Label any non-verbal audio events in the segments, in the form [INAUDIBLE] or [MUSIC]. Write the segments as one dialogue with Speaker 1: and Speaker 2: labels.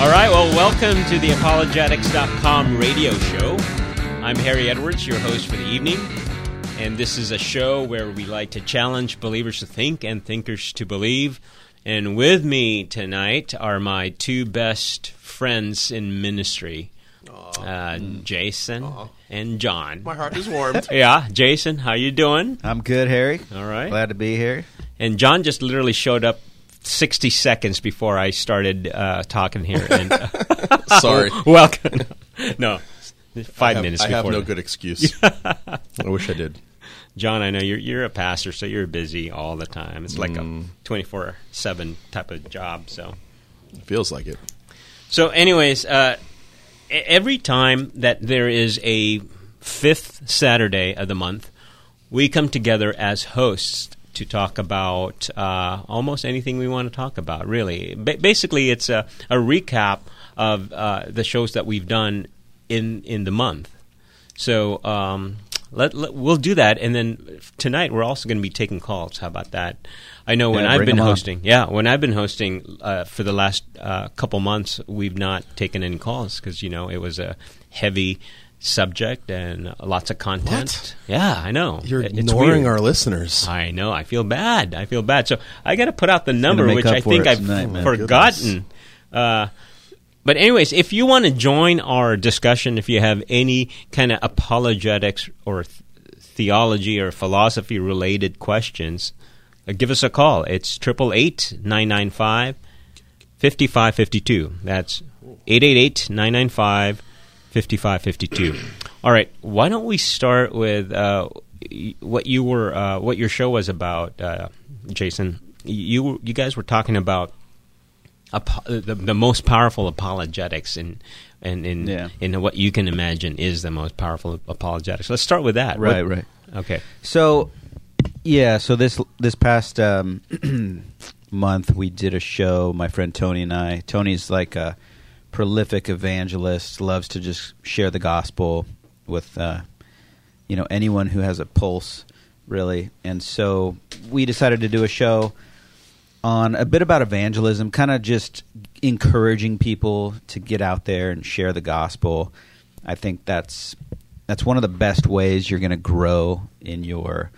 Speaker 1: All right, well, welcome to the apologetics.com radio show. I'm Harry Edwards, your host for the evening, and this is a show where we like to challenge believers to think and thinkers to believe. And with me tonight are my two best friends in ministry, uh, Jason and John.
Speaker 2: My heart is warmed. [LAUGHS]
Speaker 1: Yeah, Jason, how you doing?
Speaker 3: I'm good, Harry.
Speaker 1: All right.
Speaker 3: Glad to be here.
Speaker 1: And John just literally showed up 60 seconds before I started uh, talking here. And [LAUGHS]
Speaker 2: Sorry. [LAUGHS]
Speaker 1: welcome. [LAUGHS] no, five
Speaker 2: I have,
Speaker 1: minutes
Speaker 2: I have no good excuse. I wish I did.
Speaker 1: John, I know you're you're a pastor, so you're busy all the time. It's like
Speaker 2: Mm.
Speaker 1: a 24 seven type of job. So, it
Speaker 2: Feels like it.
Speaker 1: so anyways, uh, every time that there is a fifth Saturday of the month, we come together as hosts to talk about uh, almost anything we want to talk about. Really, ba- basically, it's a, a recap of uh, the shows that we've done in in the month. So um, let, let- we'll do that, and then tonight we're also going to be taking calls. How about that? I know when
Speaker 3: Yeah,
Speaker 1: I've
Speaker 3: been
Speaker 1: been
Speaker 3: 'em on.
Speaker 1: hosting, yeah, when I've been hosting uh, for the last uh, couple months, we've not taken any calls because you know it was a heavy subject and lots of content.
Speaker 2: What?
Speaker 1: Yeah, I know.
Speaker 2: You're
Speaker 1: It-
Speaker 2: ignoring
Speaker 1: weird.
Speaker 2: our listeners.
Speaker 1: I know. I feel bad. I feel bad. So I got to put out the number, which I think I've
Speaker 3: tonight,
Speaker 1: forgotten. Uh, but anyways, if you want to join our discussion, if you have any kind of apologetics or th- theology or philosophy related questions, uh, give us a call. It's triple eight nine nine five fifty five fifty two. That's eight eight eight nine nine five fifty five fifty two. All right. Why don't we start with uh, what you were, uh, what your show was about, uh, Jason? You you guys were talking about the, the most powerful apologetics and and in
Speaker 3: Yeah.
Speaker 1: in what you can imagine is the most powerful apologetics. Let's start with that.
Speaker 3: Right,
Speaker 1: What-
Speaker 3: right.
Speaker 1: Okay.
Speaker 3: So, yeah, so this this past um, [CLEARS THROAT] month we did a show. My friend Tony and I. Tony's like a prolific evangelist, loves to just share the gospel with uh, you know anyone who has a pulse, really. And so we decided to do a show on a bit about evangelism, kind of just encouraging people to get out there and share the gospel. I think that's that's one of the best ways you're going to grow in your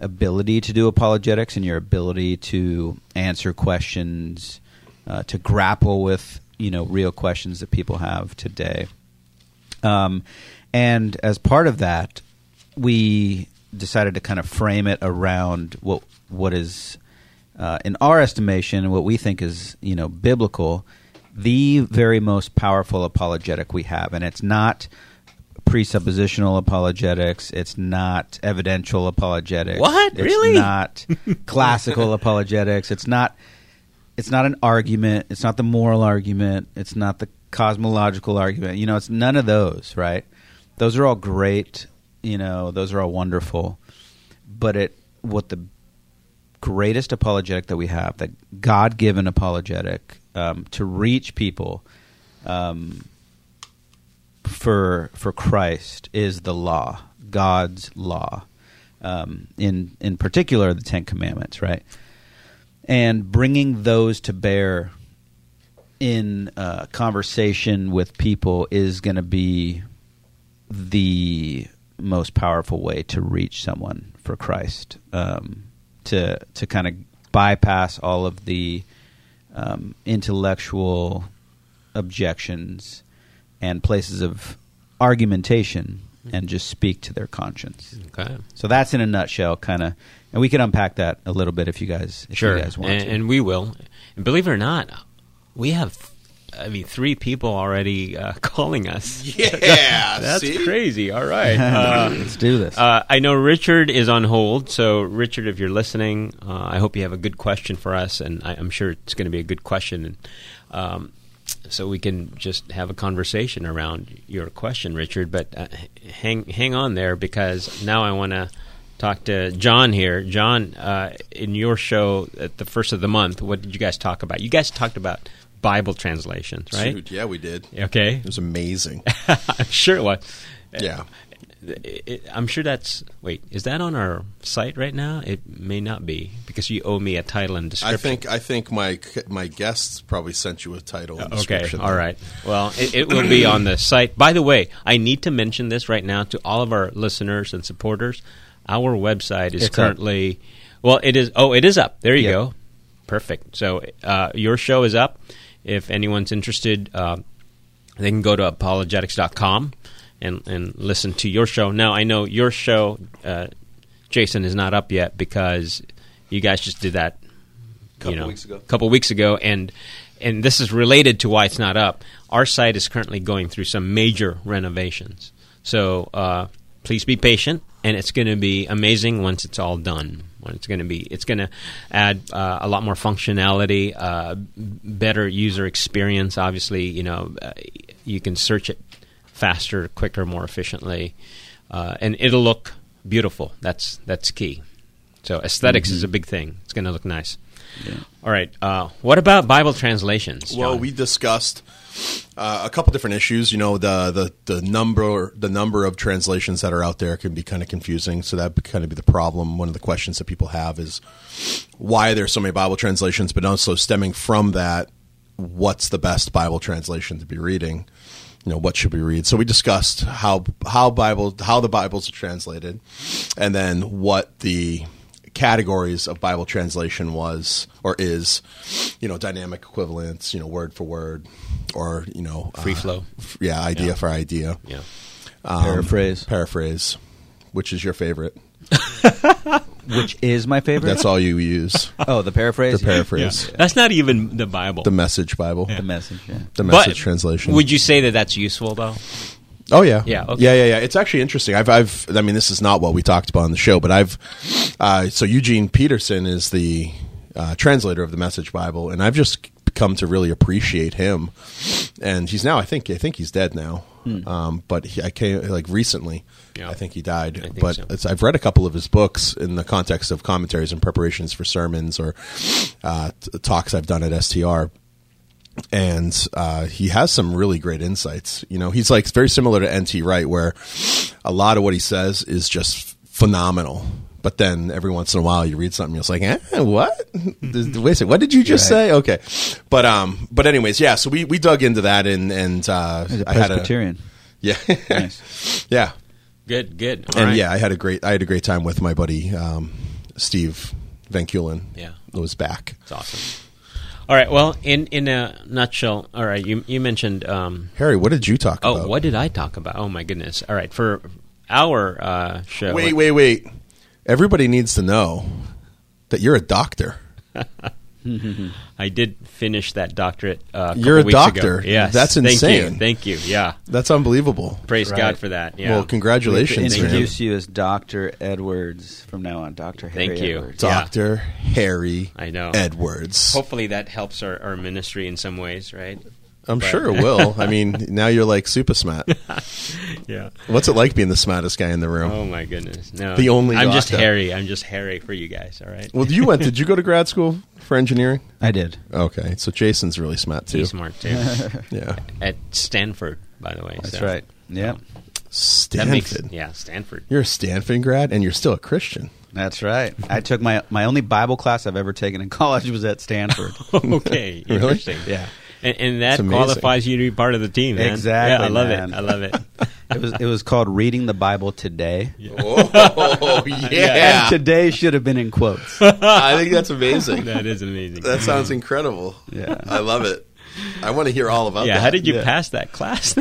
Speaker 3: ability to do apologetics and your ability to answer questions, uh, to grapple with you know real questions that people have today. Um, and as part of that, we decided to kind of frame it around what what is, uh, in our estimation, what we think is you know biblical, the very most powerful apologetic we have, and it's not presuppositional apologetics. It's not evidential apologetics.
Speaker 1: What?
Speaker 3: It's
Speaker 1: Really?
Speaker 3: Not [LAUGHS] classical apologetics. It's not. It's not an argument. It's not the moral argument. It's not the cosmological argument. You know, it's none of those. Right? Those are all great. You know, those are all wonderful. But it what the greatest apologetic that we have, that God given apologetic um, to reach people um, for for Christ is the law, God's law. Um, in in particular, the Ten Commandments, right? And bringing those to bear in uh, conversation with people is going to be the most powerful way to reach someone for Christ. Um, to to kind of bypass all of the um, intellectual objections and places of argumentation and just speak to their conscience.
Speaker 1: Okay.
Speaker 3: So that's in a nutshell, kind of, and we can unpack that a little bit if you guys, if
Speaker 1: Sure.
Speaker 3: you guys want
Speaker 1: and,
Speaker 3: to.
Speaker 1: and we will. And believe it or not, we have. I mean, three people already uh, [LAUGHS] calling us.
Speaker 2: Yeah, [LAUGHS]
Speaker 1: That's
Speaker 2: see?
Speaker 1: crazy. All [LAUGHS] right. Uh,
Speaker 3: Let's do this.
Speaker 1: Uh, I know Richard is on hold, so Richard, if you're listening, uh, I hope you have a good question for us, and I, I'm sure it's going to be a good question, and um, so we can just have a conversation around your question, Richard. But uh, hang hang on there because now I want to talk to John here. John, uh, in your show at the first of the month, what did you guys talk about? You guys talked about Bible translations, right?
Speaker 2: Dude, yeah, we did.
Speaker 1: Okay,
Speaker 2: It was amazing. [LAUGHS]
Speaker 1: I'm sure it was.
Speaker 2: Yeah.
Speaker 1: I'm sure that's. Wait, is that on our site right now? It may not be because you owe me a title and description.
Speaker 2: I think I think my my guests probably sent you a title. And
Speaker 1: Okay,
Speaker 2: description.
Speaker 1: all right. Well, it, it will be on the site. By the way, I need to mention this right now to all of our listeners and supporters. Our website is
Speaker 3: It's up.
Speaker 1: currently, well, it is. Oh, it is up. There you
Speaker 3: Yep.
Speaker 1: go. Perfect. So uh, your show is up. If anyone's interested, uh, they can go to apologetics.com and and listen to your show. Now, I know your show, uh, Jason, is not up yet because you guys just did that a
Speaker 2: Couple
Speaker 1: you know,
Speaker 2: weeks ago.
Speaker 1: couple weeks ago, and and this is related to why it's not up. Our site is currently going through some major renovations, so uh, please be patient, and it's going to be amazing once it's all done. When it's going to be, it's going to add uh, a lot more functionality, uh, better user experience. Obviously, you know, uh, you can search it faster, quicker, more efficiently, uh, and it'll look beautiful. That's that's key. So aesthetics is a big thing. It's going to look nice. All right. Uh, what about Bible translations?
Speaker 2: Well, we discussed uh, a couple different issues. You know, the, the the number the number of translations that are out there can be kind of confusing. So that kind of be the problem. One of the questions that people have is why there's so many Bible translations, but also stemming from that, what's the best Bible translation to be reading? You know, what should we read? So we discussed how how Bible how the Bibles are translated, and then what the categories of Bible translation was or is, you know, dynamic equivalence, you know, word for word, or you know,
Speaker 1: Free
Speaker 2: uh,
Speaker 1: flow.
Speaker 2: f- yeah, idea
Speaker 1: Yeah.
Speaker 2: for idea,
Speaker 1: yeah.
Speaker 2: Um,
Speaker 3: Paraphrase.
Speaker 2: paraphrase, which is your favorite. [LAUGHS]
Speaker 3: Which is my favorite.
Speaker 2: That's all you use. [LAUGHS]
Speaker 3: oh, the paraphrase.
Speaker 2: The paraphrase,
Speaker 1: That's not even the Bible.
Speaker 2: the Message Bible,
Speaker 3: The message. Yeah.
Speaker 2: the
Speaker 1: But
Speaker 2: Message translation.
Speaker 1: Would you say that that's useful though?
Speaker 2: Oh yeah,
Speaker 1: Yeah, okay.
Speaker 2: yeah, yeah, yeah. It's actually interesting. I've, I've, I mean, this is not what we talked about on the show, but I've, uh, so Eugene Peterson is the uh, translator of the Message Bible, and I've just come to really appreciate him. And he's now, I think, I think he's dead now. Um, but he, I came like recently.
Speaker 1: Yeah.
Speaker 2: I think he died.
Speaker 1: think
Speaker 2: but
Speaker 1: so.
Speaker 2: it's, I've read a couple of his books in the context of commentaries and preparations for sermons or uh, talks I've done at STR and uh, he has some really great insights. You know, he's like very similar to NT Wright, where a lot of what he says is just phenomenal. But then every once in a while, you read something, you're like, eh, what? [LAUGHS] Wait a second, what did you just say? Okay, but um, but anyways, yeah. So we, we dug into that, and and uh,
Speaker 3: He's a
Speaker 2: I had a
Speaker 3: Presbyterian. [LAUGHS]
Speaker 2: yeah,
Speaker 3: Nice.
Speaker 2: yeah,
Speaker 1: Good, good. All
Speaker 2: and
Speaker 1: right.
Speaker 2: yeah, I had a great I had a great time with my buddy um, Steve Van Kulen.
Speaker 1: Yeah.
Speaker 2: was back.
Speaker 1: it's awesome. All right. Well, in in a nutshell, all right. You you mentioned. Um,
Speaker 2: Harry, what did you talk
Speaker 1: oh,
Speaker 2: about?
Speaker 1: what did I talk about? Oh my goodness. All right. For our uh, show.
Speaker 2: Wait, wait, wait. Everybody needs to know that you're a doctor. [LAUGHS] [LAUGHS]
Speaker 1: I did finish that doctorate. Uh, a
Speaker 2: You're a
Speaker 1: weeks
Speaker 2: doctor.
Speaker 1: Ago. Yes,
Speaker 2: That's
Speaker 1: Thank you.
Speaker 2: insane.
Speaker 1: Thank you. Yeah.
Speaker 2: That's unbelievable.
Speaker 1: Praise
Speaker 3: Right.
Speaker 1: God for that. Yeah.
Speaker 2: Well, congratulations, man.
Speaker 3: Introduce you as Doctor Edwards from now on. Doctor Harry
Speaker 1: Thank you.
Speaker 3: Edwards.
Speaker 1: Yeah.
Speaker 2: Doctor Harry
Speaker 1: I know.
Speaker 2: Edwards.
Speaker 1: Hopefully that helps our, our ministry in some ways, right?
Speaker 2: I'm
Speaker 1: but-
Speaker 2: sure it [LAUGHS] will. I mean, now you're like super smart. [LAUGHS]
Speaker 1: Yeah.
Speaker 2: What's it like being the smartest guy in the room?
Speaker 1: Oh my goodness. No.
Speaker 2: The only
Speaker 1: I'm just. Harry. I'm just Harry for you guys. All right.
Speaker 2: Well, you went. Did you go to grad school for engineering?
Speaker 3: I did.
Speaker 2: Okay, so Jason's really smart too.
Speaker 1: He's smart too. [LAUGHS]
Speaker 2: Yeah,
Speaker 1: At Stanford, by the way.
Speaker 3: That's
Speaker 1: so-
Speaker 3: right. Yeah,
Speaker 1: That
Speaker 2: Stanford.
Speaker 1: makes yeah, Stanford.
Speaker 2: You're a Stanford grad, and you're still a Christian.
Speaker 3: that's right. I took my my only Bible class I've ever taken in [LAUGHS] college was at Stanford. [LAUGHS]
Speaker 1: okay.
Speaker 2: Really?
Speaker 1: Interesting.
Speaker 3: yeah,
Speaker 1: And, and that qualifies you to be part of the team, man.
Speaker 3: Exactly,
Speaker 1: Yeah, I love
Speaker 3: man.
Speaker 1: it. I love it. [LAUGHS]
Speaker 3: it was it was called reading the Bible today.
Speaker 2: Oh [LAUGHS] yeah,
Speaker 3: And today should have been in quotes. [LAUGHS]
Speaker 2: I think that's amazing.
Speaker 1: that is amazing.
Speaker 2: That sounds incredible.
Speaker 3: Yeah.
Speaker 2: I love it. I want to hear all about
Speaker 1: yeah.
Speaker 2: that.
Speaker 1: How did you
Speaker 3: Yeah.
Speaker 1: pass that class?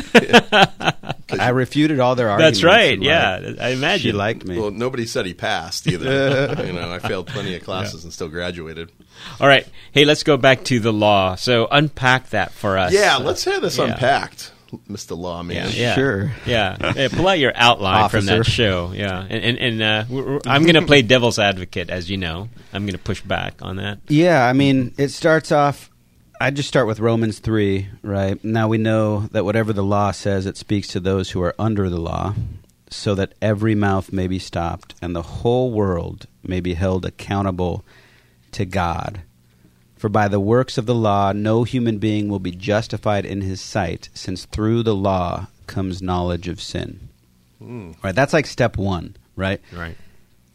Speaker 3: I refuted all their arguments.
Speaker 1: That's right.
Speaker 3: and,
Speaker 1: Yeah.
Speaker 3: like,
Speaker 1: I imagine.
Speaker 3: she liked me.
Speaker 2: Well, nobody said he passed either. you know, I failed plenty of classes and still graduated.
Speaker 1: All right. Hey, let's go back to the law. So unpack that for us.
Speaker 2: Yeah, let's have this
Speaker 1: Yeah.
Speaker 2: unpacked, Mr. Lawman.
Speaker 1: Yeah, yeah.
Speaker 3: Sure.
Speaker 1: Yeah. yeah. Pull out your outline from that show. Yeah. And and, and uh, we're, we're- I'm going to play devil's advocate, as you know. I'm going to push back on that.
Speaker 3: Yeah, I mean, it starts off. I just start with Romans 3, right? Now we know that whatever the law says, it speaks to those who are under the law, so that every mouth may be stopped and the whole world may be held accountable to God. For by the works of the law, no human being will be justified in his sight, since through the law comes knowledge of sin. Hmm. Right. That's like step one. Right.
Speaker 1: Right.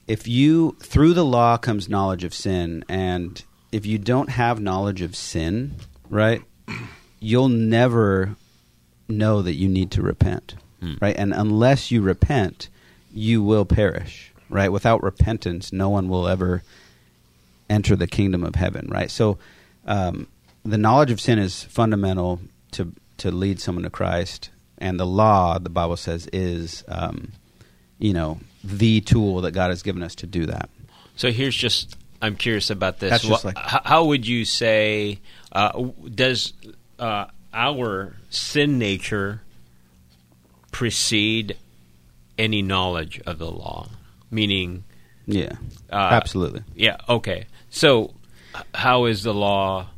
Speaker 3: if you through the law comes knowledge of sin and if you don't have knowledge of sin right you'll never know that you need to repent hmm. right and unless you repent you will perish right without repentance no one will ever enter the kingdom of heaven right so um, the knowledge of sin is fundamental to to lead someone to christ and the law the bible says is um, you know the tool that god has given us to do that
Speaker 1: So here's just I'm curious about this. Wha-
Speaker 3: like-
Speaker 1: how would you say uh, does uh, our sin nature precede any knowledge of the law? Meaning,
Speaker 3: yeah
Speaker 1: Uh,
Speaker 3: absolutely
Speaker 1: yeah, okay. So, how is the law?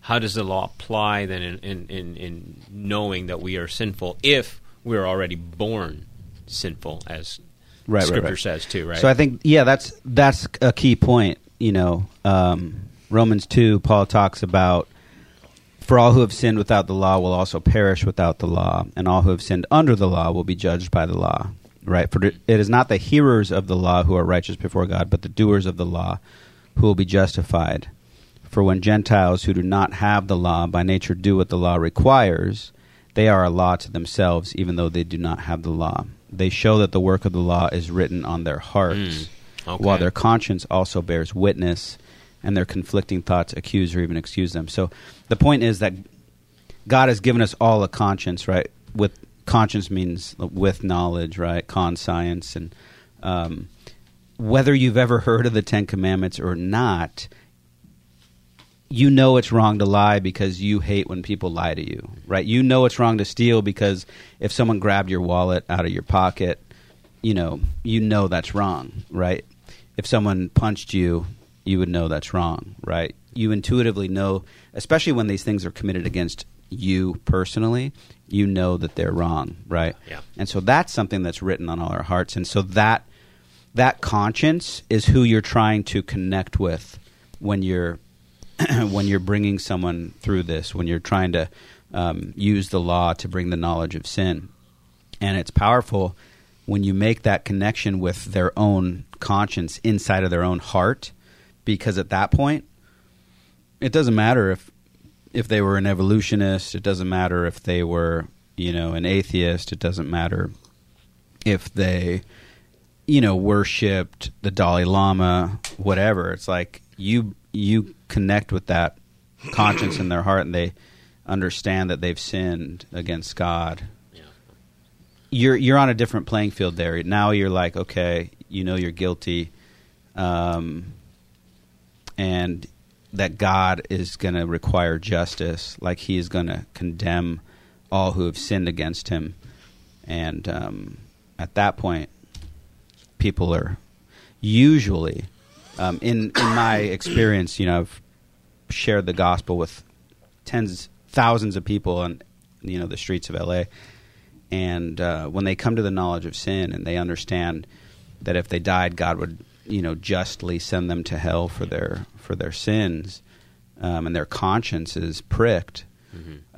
Speaker 1: How does the law apply then in, in, in, in knowing that we are sinful if we're already born sinful, as
Speaker 3: Right, right,
Speaker 1: Scripture
Speaker 3: right.
Speaker 1: says too, right?
Speaker 3: So I think yeah, that's that's a key point. You know, um, Romans two, Paul talks about for all who have sinned without the law will also perish without the law, and all who have sinned under the law will be judged by the law. Right? For it is not the hearers of the law who are righteous before God, but the doers of the law who will be justified. For when Gentiles who do not have the law by nature do what the law requires, they are a law to themselves, even though they do not have the law. They show that the work of the law is written on their hearts,
Speaker 1: Mm, okay.
Speaker 3: while their conscience also bears witness, and their conflicting thoughts accuse or even excuse them. So the point is that God has given us all a conscience, right? With conscience means with knowledge, right? Conscience, and um, whether you've ever heard of the Ten Commandments or not, you know it's wrong to lie because you hate when people lie to you, right? You know it's wrong to steal because if someone grabbed your wallet out of your pocket, you know, you know that's wrong, right? If someone punched you, you would know that's wrong, right? You intuitively know, especially when these things are committed against you personally, you know that they're wrong, right?
Speaker 1: Yeah.
Speaker 3: And so that's something that's written on all our hearts. And so that that conscience is who you're trying to connect with when you're [CLEARS THROAT] when you're bringing someone through this, when you're trying to um, use the law to bring the knowledge of sin. And it's powerful when you make that connection with their own conscience inside of their own heart, because at that point, it doesn't matter if if they were an evolutionist. It doesn't matter if they were, you know, an atheist. It doesn't matter if they, you know, worshipped the Dalai Lama, whatever. It's like you you connect with that conscience in their heart, and they understand that they've sinned against God.
Speaker 1: Yeah.
Speaker 3: You're you're on a different playing field there. Now you're like, okay, you know you're guilty, um, and that God is going to require justice, like He is going to condemn all who have sinned against Him, and um, at that point, people are usually, um, in in my [COUGHS] experience, you know, I've shared the gospel with tens, thousands of people on, you know, the streets of L.A. And uh, when they come to the knowledge of sin and they understand that if they died, God would, you know, justly send them to hell for their for their sins, um, and their conscience is pricked.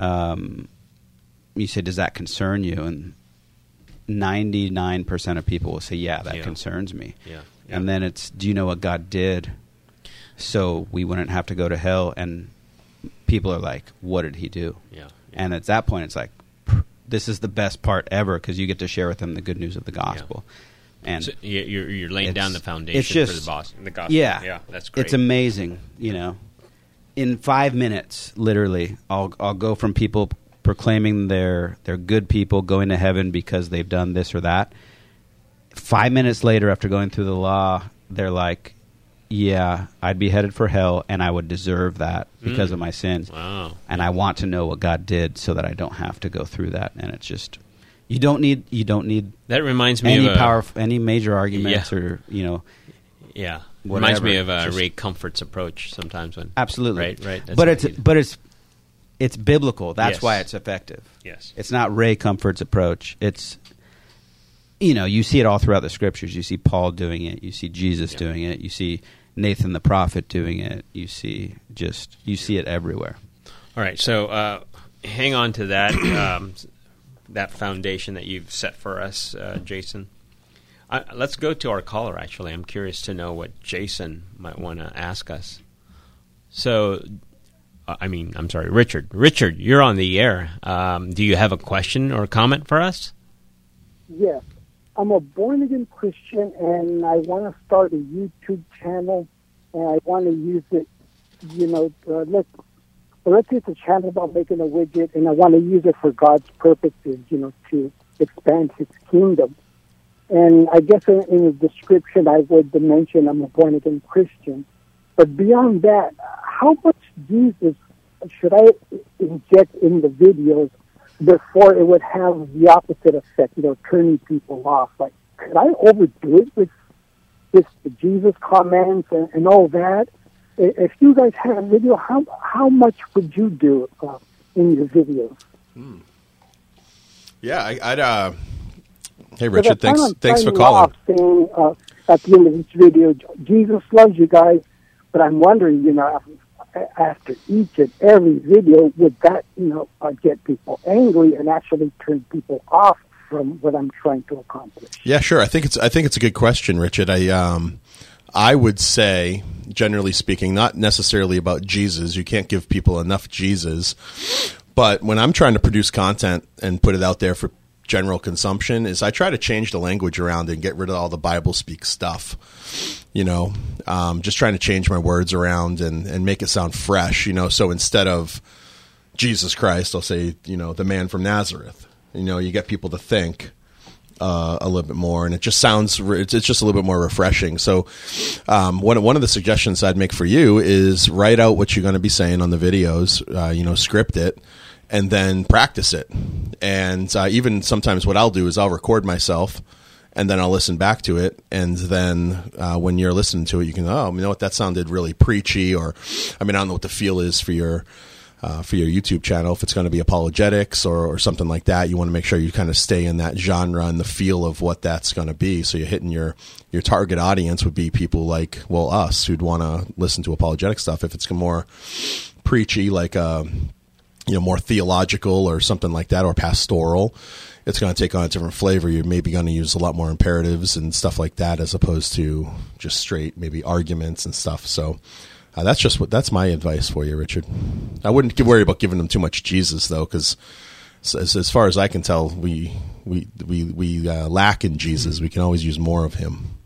Speaker 3: Um, you say, does that concern you? And ninety nine percent of people will say, yeah, that
Speaker 1: Yeah.
Speaker 3: concerns me.
Speaker 1: Yeah.
Speaker 3: And then it's, do you know what God did? So we wouldn't have to go to hell. And people are like, what did he do?
Speaker 1: Yeah.
Speaker 3: And at that point, it's like, this is the best part ever because you get to share with them the good news of the gospel. And
Speaker 1: So you- you're, you're laying down the foundation
Speaker 3: it's just-
Speaker 1: for the boss, the gospel.
Speaker 3: yeah,
Speaker 1: yeah, that's great.
Speaker 3: It's amazing, you know. In five minutes, literally, I'll I'll go from people proclaiming they're they're good people going to heaven because they've done this or that. Five minutes later, after going through the law, they're like, "Yeah, I'd be headed for hell, and I would deserve that because
Speaker 1: Mm.
Speaker 3: of my sins."
Speaker 1: Wow.
Speaker 3: and I want to know what God did so that I don't have to go through that. And it's just you don't need you don't need
Speaker 1: That reminds me
Speaker 3: any
Speaker 1: of a,
Speaker 3: power any major arguments
Speaker 1: Yeah.
Speaker 3: or you know
Speaker 1: Yeah, reminds me of
Speaker 3: whatever.
Speaker 1: uh, Ray Comfort's approach sometimes when
Speaker 3: absolutely
Speaker 1: Right, right.
Speaker 3: But it's but it's it's biblical. That's
Speaker 1: Yes.
Speaker 3: why it's effective.
Speaker 1: yes,
Speaker 3: It's not Ray Comfort's approach. It's you know you see it all throughout the scriptures. You see Paul doing it. You see Jesus
Speaker 1: Yeah.
Speaker 3: doing it. You see Nathan the prophet doing it. You see just you see it everywhere.
Speaker 1: All right, so uh, hang on to that. [CLEARS THROAT] um, that foundation that you've set for us, uh, Jason. Uh, let's go to our caller. Actually, I'm curious to know what Jason might want to ask us. So, I mean, I'm sorry, Richard. Richard, you're on the air. Um, do you have a question or a comment for us?
Speaker 4: Yes. I'm a born again Christian and I want to start a YouTube channel and I want to use it, you know, uh, let's say it's a channel about making a widget and I want to use it for God's purposes, you know, to expand his kingdom. And I guess in, in the description I would mention I'm a born again Christian. But beyond that, how much Jesus should I inject in the videos before it would have the opposite effect, you know, turning people off? Like, could I overdo it with the Jesus comments and, and all that? If you guys had a video, how how much would you do uh, in your videos?
Speaker 2: Yeah, I, I'd. Uh, hey, Richard, thanks. Thanks for calling.
Speaker 4: Saying uh, at the end of each video, Jesus loves you guys, but I'm wondering, you know, after each and every video, would that, you know, uh, get people angry and actually turn people off from what I'm trying to accomplish?
Speaker 2: Yeah, sure. I think it's. I think it's a good question, Richard. I. Um, I would say, generally speaking, not necessarily about Jesus. You can't give people enough Jesus. But when I'm trying to produce content and put it out there for general consumption, is I try to change the language around and get rid of all the Bible speak stuff. You know, um, just trying to change my words around and, and make it sound fresh. You know, so instead of Jesus Christ, I'll say, you know, the man from Nazareth. You know, you get people to think uh, a little bit more, and it just sounds it's, it's just a little bit more refreshing. So, um, one one of the suggestions I'd make for you is write out what you're going to be saying on the videos. Uh, you know, script it, and then practice it. And uh, even sometimes, what I'll do is I'll record myself. And then I'll listen back to it, and then uh, when you're listening to it, you can oh, you know what that sounded really preachy, or I mean I don't know what the feel is for your uh, for your YouTube channel. If it's going to be apologetics or, or something like that, you want to make sure you kind of stay in that genre and the feel of what that's going to be. So you're hitting your your target audience would be people like well us who'd want to listen to apologetic stuff. If it's more preachy, like uh, you know more theological or something like that, or pastoral. It's going to take on a different flavor. You're maybe going to use a lot more imperatives and stuff like that, as opposed to just straight maybe arguments and stuff. So, uh, that's just what that's my advice for you, Richard. I wouldn't worry about giving them too much Jesus though, because as, as far as I can tell, we we we we uh, lack in Jesus. We can always use more of him.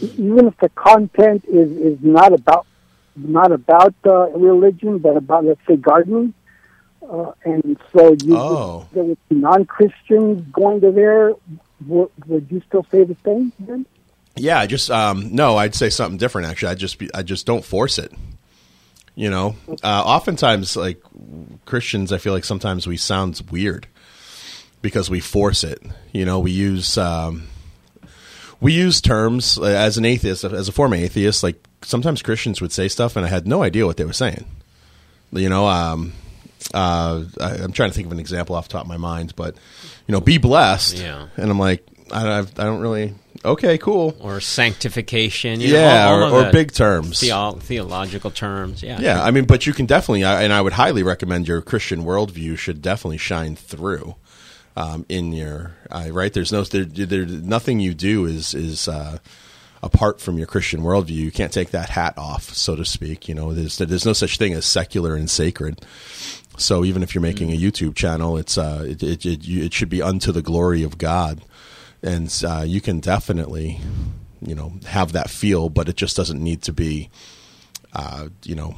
Speaker 4: Even if the content is, is not about not about uh, religion, but about let's say gardening, uh, and so you
Speaker 2: Oh.
Speaker 4: there would be non-Christians going to there. Would, would you still say the same then?
Speaker 2: Yeah, I just um, no, I'd say something different. Actually, I just be, I just don't force it. You know, uh, oftentimes like Christians, I feel like sometimes we sound weird because we force it. You know, we use um, we use terms uh, as an atheist, as a former atheist. Like sometimes Christians would say stuff, and I had no idea what they were saying. You know, um, uh, I, I'm trying to think of an example off the top of my mind, but you know, be blessed.
Speaker 1: Yeah.
Speaker 2: and I'm like, I, I don't really. Okay, cool.
Speaker 1: Or sanctification? You know,
Speaker 2: Yeah,
Speaker 1: all- all
Speaker 2: or, or big terms.
Speaker 1: theo- theological terms. Yeah.
Speaker 2: Yeah, I mean, but you can definitely, I- and I would highly recommend your Christian worldview should definitely shine through um, in your uh, right. There's no, there, there, nothing you do is is uh, apart from your Christian worldview. You can't take that hat off, so to speak. You know, there's there's no such thing as secular and sacred. So even if you're making a YouTube channel, it's uh, it, it, it, it should be unto the glory of God, and uh, you can definitely, you know, have that feel, but it just doesn't need to be uh, you know,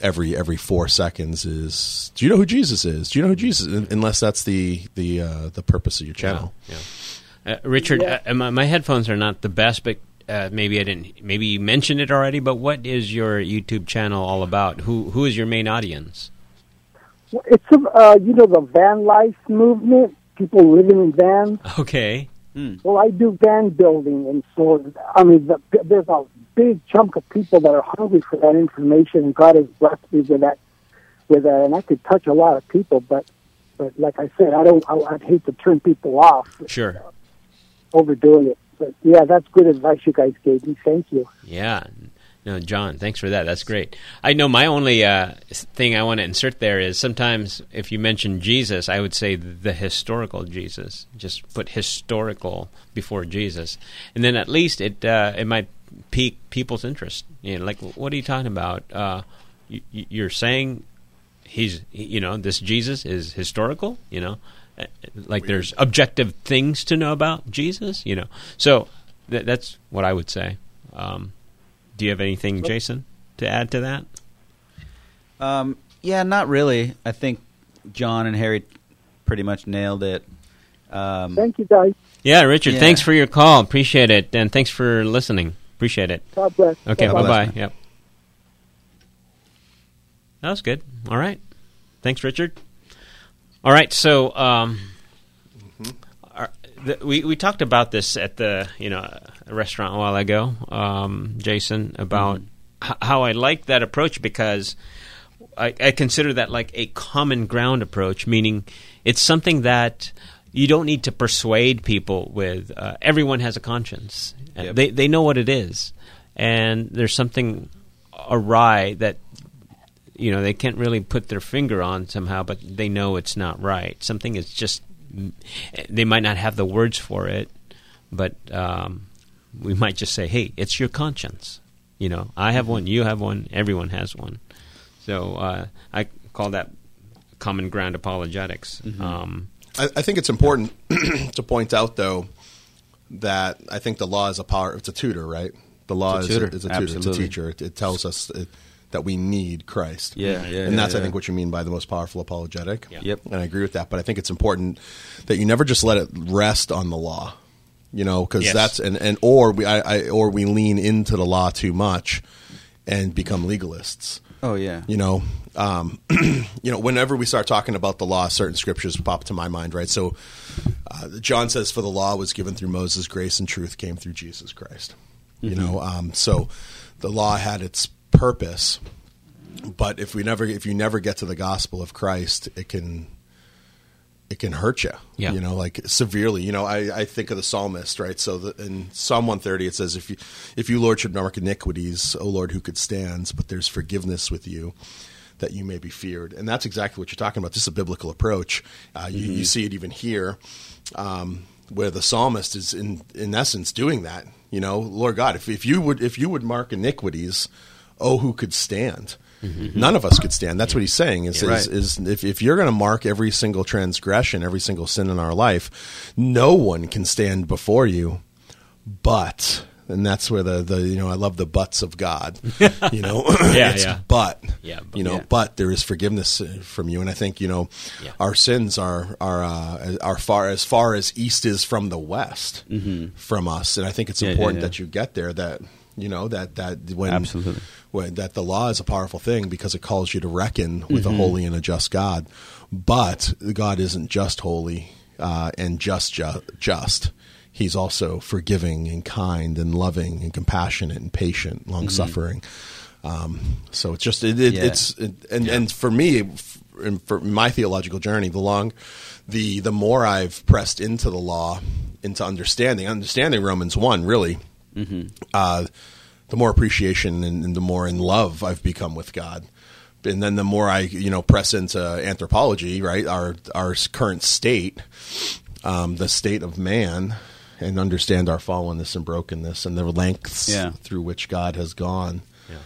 Speaker 2: every every four seconds is. Do you know who Jesus is? Do you know who Jesus? is? Unless that's the the uh, the purpose of your channel.
Speaker 1: Yeah. Uh, Richard,
Speaker 4: Yeah.
Speaker 1: uh, my, my headphones are not the best, but uh, maybe I didn't. Maybe you mentioned it already. But what is your YouTube channel all about? Who who is your main audience?
Speaker 4: Well, It's a, uh, you know the van life movement. People living in vans.
Speaker 1: Okay.
Speaker 4: Well, I do van building, and so I mean, the, there's a big chunk of people that are hungry for that information, and God has blessed me with that, with that, and I could touch a lot of people, but, but like I said, I don't, I, I'd hate to turn people off
Speaker 1: Sure.
Speaker 4: overdoing it. But yeah, that's good advice you guys gave me. Thank you.
Speaker 1: Yeah. No, John, thanks for that. That's great. I know my only uh, thing I want to insert there is sometimes if you mention Jesus, I would say the historical Jesus. Just put historical before Jesus, and then at least it uh, it might pique people's interest. You know, like what are you talking about? Uh, you, you're saying he's you know this Jesus is historical. You know, Uh, like there's objective things to know about Jesus. You know, so th- that's what I would say. Um, do you have anything, Jason, to add to that?
Speaker 3: Um, yeah, not really. I think John and Harry pretty much nailed it. Um,
Speaker 4: Thank you, guys.
Speaker 1: Yeah, Richard,
Speaker 3: Yeah.
Speaker 1: thanks for your call. Appreciate it. And thanks for listening. Appreciate it.
Speaker 4: God bless.
Speaker 1: Okay, bye bye. Yep. That was good. All right. Thanks, Richard. All right, so um, our, the, we we talked about this at the you know restaurant a while ago, um, Jason, about h- how I like that approach because I, I consider that like a common ground approach, meaning it's something that you don't need to persuade people with. Uh, everyone has a conscience. Uh,
Speaker 3: Yep.
Speaker 1: They they know what it is, and there's something awry that you know they can't really put their finger on somehow, but they know it's not right. Something is just they might not have the words for it, but um, we might just say, "Hey, it's your conscience." You know, I have one, you have one, everyone has one. So uh, I call that common ground apologetics. Um,
Speaker 2: I, I think it's important [CLEARS THROAT] to point out, though, that I think the law is a power. It's a tutor, right? The law
Speaker 3: It's a
Speaker 2: is,
Speaker 3: tutor.
Speaker 2: a, is a tutor. It's a teacher. It, it tells us it, that we need Christ.
Speaker 3: Yeah, yeah,
Speaker 2: and
Speaker 3: yeah,
Speaker 2: that's I think what you mean by the most powerful apologetic.
Speaker 1: Yeah.
Speaker 3: Yep.
Speaker 2: and I agree with that. But I think it's important that you never just let it rest on the law. You know, because
Speaker 1: Yes.
Speaker 2: that's and, and or we I, I or we lean into the law too much and become legalists.
Speaker 3: oh yeah.
Speaker 2: You know, um, [CLEARS THROAT] you know, whenever we start talking about the law, certain scriptures pop to my mind, right? So, uh, John says, "For the law was given through Moses; grace and truth came through Jesus Christ." You know, um, so the law had its purpose, but if we never, if you never get to the gospel of Christ, it can it can hurt you.
Speaker 1: Yeah.
Speaker 2: You know, like severely. You know, I, I think of the psalmist, right? So the, in Psalm 130, it says, "If you, if you, Lord, should mark iniquities, O Lord, who could stand? But there's forgiveness with you." That you may be feared, and that's exactly what you're talking about. This is a biblical approach. Uh, you, you see it even here, um, where the psalmist is in in essence doing that. You know, Lord God, if, if you would if you would mark iniquities, oh, who could stand? None of us could stand. That's what he's saying. Is,
Speaker 3: Yeah.
Speaker 2: is,
Speaker 3: Right.
Speaker 2: is if, if you're going to mark every single transgression, every single sin in our life, no one can stand before you. But, and that's where the, the you know I love the buts of God. [LAUGHS] You know,
Speaker 1: Yeah, [LAUGHS]
Speaker 2: it's
Speaker 1: yeah.
Speaker 2: but
Speaker 1: Yeah, but-
Speaker 2: you know,
Speaker 3: Yeah.
Speaker 2: but there is forgiveness uh, from you, and I think you know
Speaker 1: Yeah.
Speaker 2: our sins are are uh, are far as far as east is from the west from us, and I think it's important that you get there. That you know that that when
Speaker 3: Absolutely.
Speaker 2: when, that the law is a powerful thing because it calls you to reckon with
Speaker 3: Mm-hmm.
Speaker 2: a holy and a just God, but God isn't just holy uh, and just ju- just. He's also forgiving and kind and loving and compassionate and patient, long suffering. Um, so it's just it, it,
Speaker 3: Mm-hmm. Yeah.
Speaker 2: it's it, and and for me, for my theological journey, the long the the more I've pressed into the law, into understanding, understanding Romans one really, uh, the more appreciation and, and the more in love I've become with God. And then the more I, you know, press into anthropology, right, our our current state, um, the state of man, and understand our fallenness and brokenness and the lengths
Speaker 3: Yeah.
Speaker 2: through which God has gone
Speaker 1: Yeah.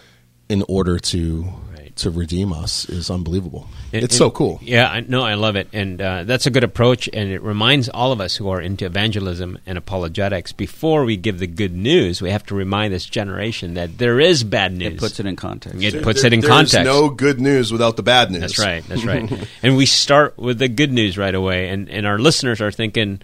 Speaker 2: In order to
Speaker 1: Right.
Speaker 2: to redeem us is unbelievable.
Speaker 1: And-
Speaker 2: it's
Speaker 1: and-
Speaker 2: so cool.
Speaker 1: Yeah, I, no, I love it, and uh, that's a good approach, and it reminds all of us who are into evangelism and apologetics. Before we give the good news, we have to remind this generation that there is bad news.
Speaker 3: It puts it in context.
Speaker 1: It puts
Speaker 2: There-
Speaker 1: it in
Speaker 2: there's
Speaker 1: context.
Speaker 2: no good news without the bad news.
Speaker 1: That's right. That's right. [LAUGHS] and we start with the good news right away, and, and our listeners are thinking,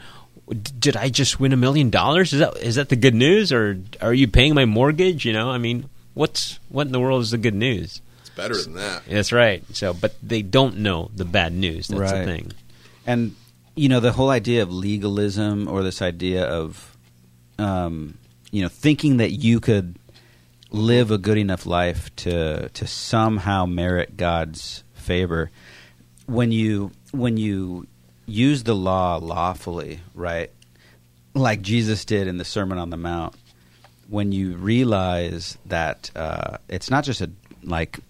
Speaker 1: "Did I just win a million dollars? Is that is that the good news, or are you paying my mortgage? You know, I mean, what's what in the world is the good news?
Speaker 2: It's better than that.
Speaker 1: That's right. So, but they don't know the bad news. That's the thing.
Speaker 3: And you know the whole idea of legalism, or this idea of, um, you know, thinking that you could live a good enough life to to somehow merit God's favor. When you when you use the law lawfully, right? Like Jesus did in the Sermon on the Mount, when you realize that uh, it's not just a like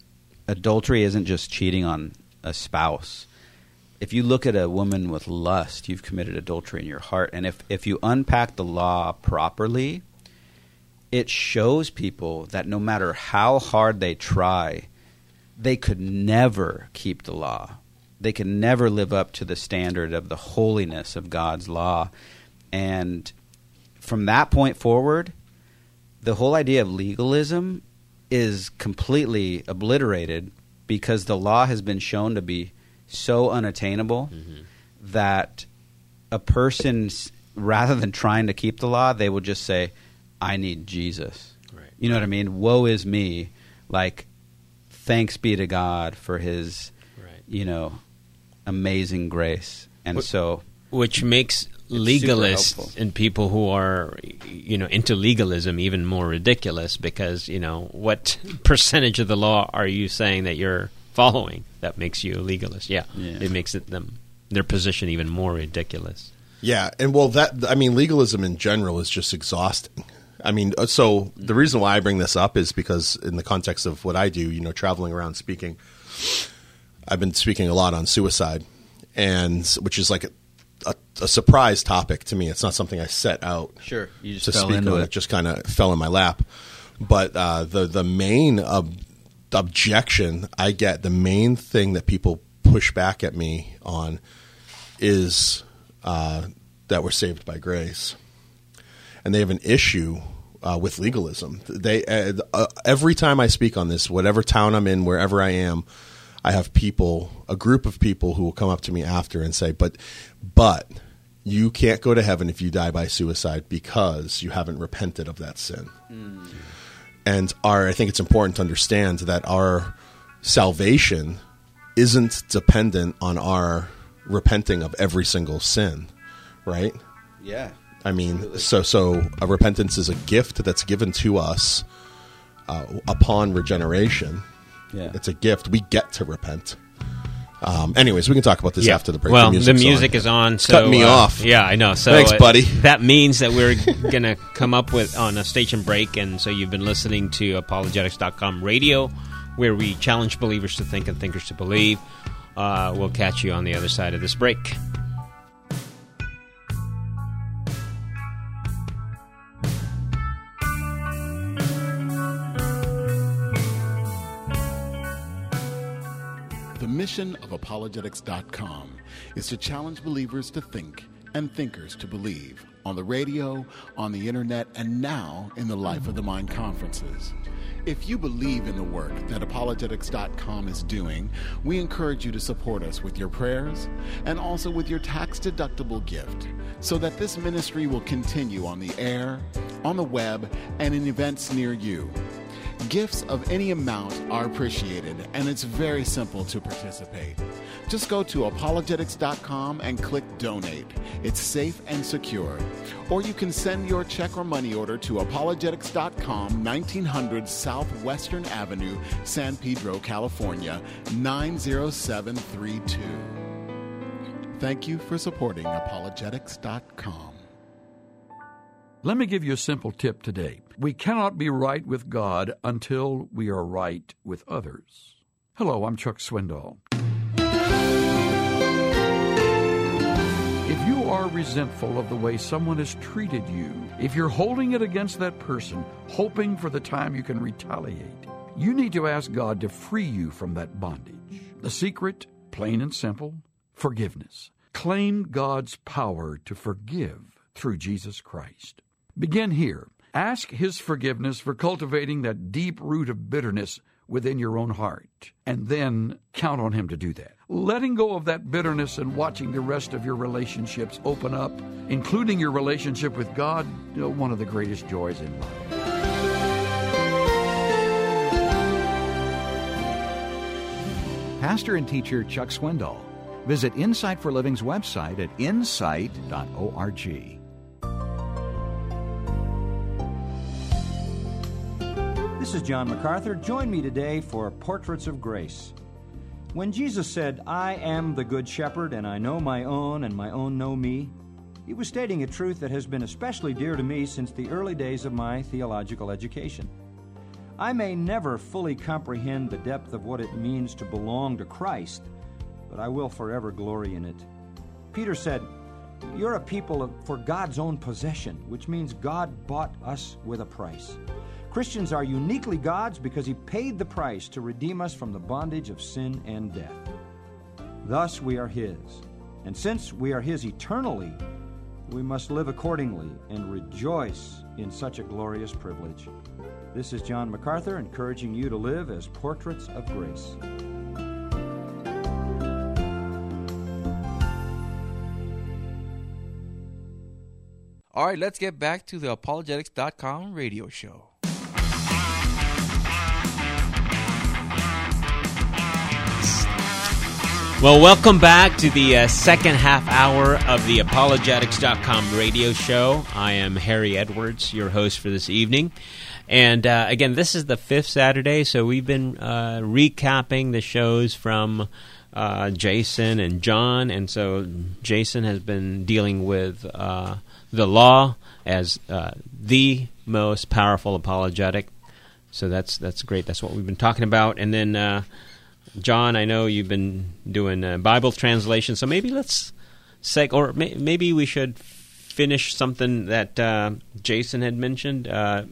Speaker 3: adultery isn't just cheating on a spouse. If you look at a woman with lust, you've committed adultery in your heart. And if, if you unpack the law properly, it shows people that no matter how hard they try, they could never keep the law. They can never live up to the standard of the holiness of God's law. And from that point forward, the whole idea of legalism is completely obliterated because the law has been shown to be so unattainable
Speaker 1: Mm-hmm.
Speaker 3: that a person, rather than trying to keep the law, they will just say, I need Jesus.
Speaker 1: Right.
Speaker 3: You know what I mean? Woe is me. Like, thanks be to God for his,
Speaker 1: Right.
Speaker 3: you know, amazing grace. And
Speaker 1: What-
Speaker 3: so,
Speaker 1: which makes legalists and people who are you know into legalism even more ridiculous because you know what [LAUGHS] percentage of the law are you saying that you're following that makes you a legalist yeah,
Speaker 3: Yeah.
Speaker 1: it makes it them their position even more ridiculous
Speaker 2: Yeah, and well, that I mean, legalism in general is just exhausting. I mean, uh, so the reason why I bring this up is because in the context of what I do, you know, traveling around speaking, I've been speaking a lot on suicide, and which is like a, a, surprise topic to me. It's not something I set out
Speaker 3: Sure, you just
Speaker 2: to
Speaker 3: fell
Speaker 2: speak
Speaker 3: into
Speaker 2: on.
Speaker 3: it.
Speaker 2: It just kind of fell in my lap. But uh, the the main ob- objection I get, the main thing that people push back at me on, is uh, that we're saved by grace, and they have an issue uh, with legalism. They uh, uh, every time I speak on this, whatever town I'm in, wherever I am, I have people, a group of people who will come up to me after and say, "But, but." You can't go to heaven if you die by suicide because you haven't repented of that sin. And our, I think it's important to understand that our salvation isn't dependent on our repenting of every single sin, right?
Speaker 3: yeah.
Speaker 2: I mean, so so a repentance is a gift that's given to us uh, upon regeneration.
Speaker 3: Yeah.
Speaker 2: It's a gift. We get to repent. Um, anyways, we can talk about this after the break.
Speaker 1: well the,
Speaker 2: music's
Speaker 1: music
Speaker 2: on.
Speaker 1: is on so
Speaker 2: cutting me
Speaker 1: uh,
Speaker 2: off.
Speaker 1: yeah i know so
Speaker 2: Thanks,
Speaker 1: uh,
Speaker 2: buddy.
Speaker 1: that means that we're [LAUGHS] gonna come up with on a station break and so you've been listening to apologetics.com radio where we challenge believers to think and thinkers to believe uh, we'll catch you on the other side of this break
Speaker 5: mission of apologetics.com is to challenge believers to think and thinkers to believe on the radio, on the internet, and now in the Life of the Mind conferences. If you believe in the work that apologetics.com is doing, we encourage you to support us with your prayers and also with your tax deductible gift so that this ministry will continue on the air, on the web, and in events near you. Gifts of any amount are appreciated, and it's very simple to participate. Just go to apologetics.com and click donate. It's safe and secure. Or you can send your check or money order to apologetics.com, 1900 Southwestern Avenue, San Pedro, California, 90732. Thank you for supporting apologetics.com.
Speaker 6: Let me give you a simple tip today. We cannot be right with God until we are right with others. Hello, I'm Chuck Swindoll. If you are resentful of the way someone has treated you, if you're holding it against that person, hoping for the time you can retaliate, you need to ask God to free you from that bondage. The secret, plain and simple, forgiveness. Claim God's power to forgive through Jesus Christ. Begin here. Ask His forgiveness for cultivating that deep root of bitterness within your own heart, and then count on Him to do that. Letting go of that bitterness and watching the rest of your relationships open up, including your relationship with God, one of the greatest joys in life.
Speaker 7: Pastor and teacher Chuck Swindoll. Visit Insight for Living's website at insight.org.
Speaker 8: This is John MacArthur. Join me today for Portraits of Grace. When Jesus said, I am the Good Shepherd, and I know my own, and my own know me, He was stating a truth that has been especially dear to me since the early days of my theological education. I may never fully comprehend the depth of what it means to belong to Christ, but I will forever glory in it. Peter said, You're a people for God's own possession, which means God bought us with a price. Christians are uniquely God's because He paid the price to redeem us from the bondage of sin and death. Thus we are His. And since we are His eternally, we must live accordingly and rejoice in such a glorious privilege. This is John MacArthur encouraging you to live as portraits of grace.
Speaker 9: All right, let's get back to the apologetics.com radio show.
Speaker 1: Well, welcome back to the uh, second half hour of the apologetics.com radio show. I am Harry Edwards, your host for this evening. And uh, again, this is the fifth Saturday, so we've been uh, recapping the shows from uh, Jason and John. And so Jason has been dealing with uh, the law as uh, the most powerful apologetic. So that's that's great. That's what we've been talking about. And then John, I know you've been doing uh, Bible translation, so maybe let's seg or may- maybe we should finish something that uh, Jason had mentioned uh,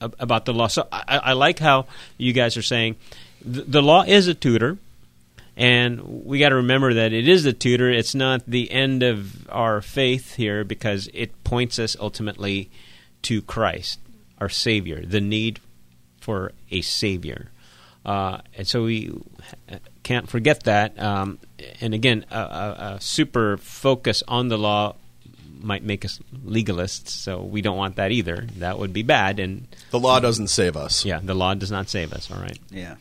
Speaker 1: ab- about the law. So I-, I like how you guys are saying th- the law is a tutor, and we got to remember that it is a tutor. It's not the end of our faith here because it points us ultimately to Christ, our Savior, the need for a Savior. Uh, and so we can't forget that. Um, and again, a, a, a, super focus on the law might make us legalists, so we don't want that either. That would be bad. And
Speaker 2: the law doesn't save us.
Speaker 1: Yeah, the law does not save us. All right.
Speaker 3: Yeah,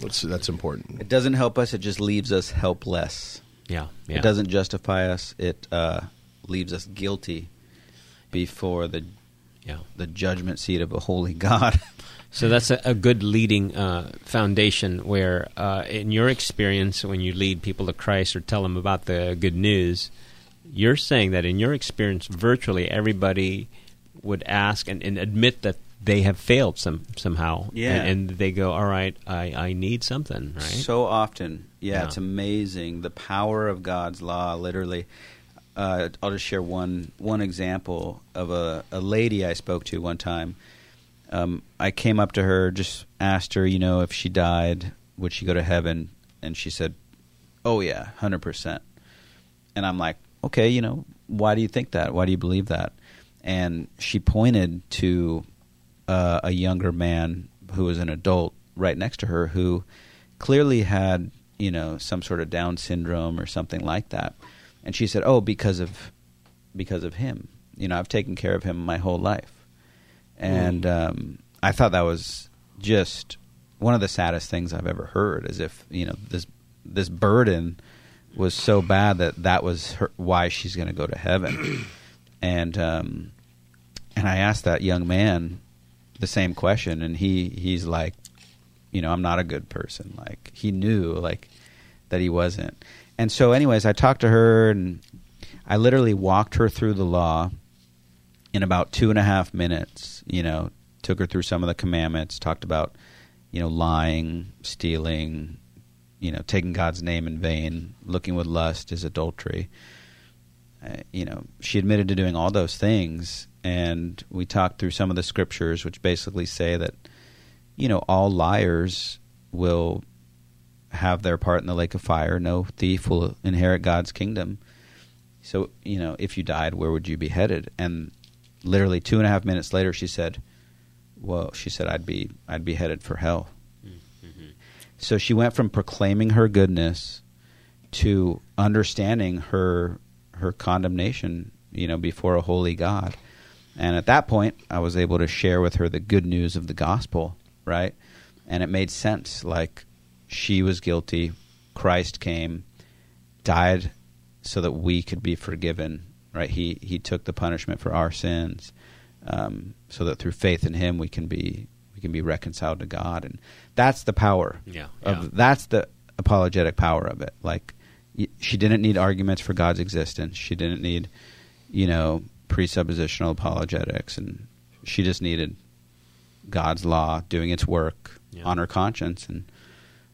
Speaker 2: that's that's important.
Speaker 3: It doesn't help us. It just leaves us helpless.
Speaker 1: Yeah, yeah.
Speaker 3: It doesn't justify us. It uh, leaves us guilty before the
Speaker 1: yeah.
Speaker 3: the judgment seat of a holy [LAUGHS] God.
Speaker 1: So that's a, a good leading uh, foundation where, uh, in your experience, when you lead people to Christ or tell them about the good news, you're saying that in your experience, virtually everybody would ask and, and admit that they have failed some somehow.
Speaker 3: Yeah.
Speaker 1: And, and, they go, all right, I, I need something, right?
Speaker 3: So often. Yeah, yeah. it's amazing. The power of God's law, literally. Uh, I'll just share one one example of a, a lady I spoke to one time um, I came up to her, just asked her, you know, if she died, would she go to heaven? And she said, "Oh yeah, hundred percent." And I'm like, "Okay, you know, why do you think that? Why do you believe that?" And she pointed to uh, a younger man who was an adult right next to her who clearly had, you know, some sort of Down syndrome or something like that. And she said, "Oh, because of because of him. You know, I've taken care of him my whole life." And um, I thought that was just one of the saddest things I've ever heard. As if you know this this burden was so bad that that was her, why she's going to go to heaven, [CLEARS THROAT] and um, and I asked that young man the same question, and he he's like, you know, I'm not a good person. Like he knew like that he wasn't, and so anyways, I talked to her and I literally walked her through the law in about two and a half minutes, you know, took her through some of the commandments, talked about, you know, lying, stealing, you know, taking God's name in vain, looking with lust is adultery. Uh, you know, she admitted to doing all those things, and we talked through some of the scriptures, which basically say that, you know, all liars will have their part in the lake of fire. No thief will inherit God's kingdom. So, you know, if you died, where would you be headed? And literally two and a half minutes later, she said, "Well, she said I'd be I'd be headed for hell." Mm-hmm. So she went from proclaiming her goodness to understanding her her condemnation, you know, before a holy God. And at that point, I was able to share with her the good news of the gospel, right? And it made sense. Like she was guilty, Christ came, died so that we could be forgiven right? He he took the punishment for our sins, um, so that through faith in Him we can be we can be reconciled to God, and that's the power.
Speaker 1: Yeah,
Speaker 3: of
Speaker 1: yeah.
Speaker 3: that's the apologetic power of it. Like she didn't need arguments for God's existence. She didn't need you know, presuppositional apologetics, and she just needed God's law doing its work
Speaker 1: Yeah.
Speaker 3: on her conscience, and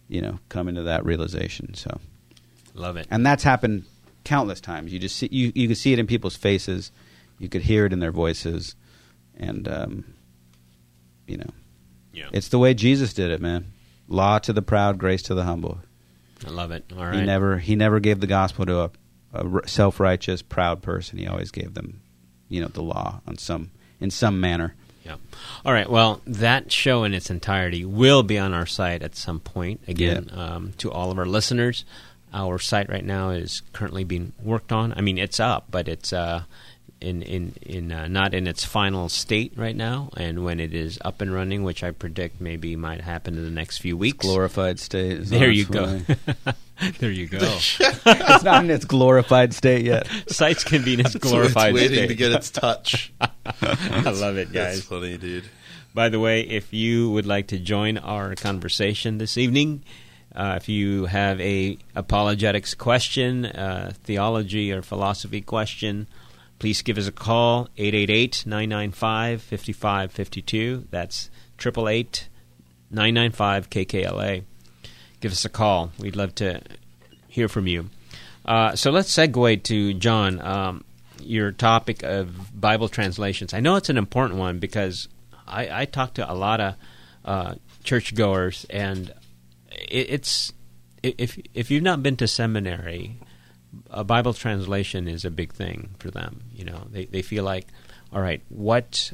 Speaker 3: you know, coming to that realization. So,
Speaker 1: Love it.
Speaker 3: and that's happened countless times. You just see, you you can see it in people's faces, you could hear it in their voices, and um, you know,
Speaker 1: Yeah.
Speaker 3: it's the way Jesus did it, man. Law to the proud, grace to the humble.
Speaker 1: I love it. All
Speaker 3: He never he never gave the gospel to a, a self righteous, proud person. He always gave them, you know, the law on some in some manner.
Speaker 1: Yeah. All right. Well, that show in its entirety will be on our site at some point. Again, um, to all of our listeners, our site right now is currently being worked on. I mean, it's up, but it's uh, in in in uh, not in its final state right now. And when it is up and running, which I predict maybe might happen in the next few weeks,
Speaker 3: Glorified state. is
Speaker 1: there
Speaker 3: on
Speaker 1: you go. [LAUGHS] there you go. [LAUGHS]
Speaker 3: it's not in its glorified state yet. [LAUGHS]
Speaker 1: Sites can be in its
Speaker 2: So
Speaker 1: glorified
Speaker 2: it's waiting
Speaker 1: state.
Speaker 2: to get its touch.
Speaker 1: I love it, guys.
Speaker 2: That's funny, dude.
Speaker 1: By the way, if you would like to join our conversation this evening, uh, if you have a apologetics question, uh, theology or philosophy question, please give us a call 888-995-5552. That's 888-995-KKLA. Give us a call. We'd love to hear from you. Uh, so let's segue to John. Um, your topic of Bible translations. I know it's an important one because I, I talk to a lot of uh, churchgoers, and it's if if you've not been to seminary, a Bible translation is a big thing for them. You know, they they feel like, all right, what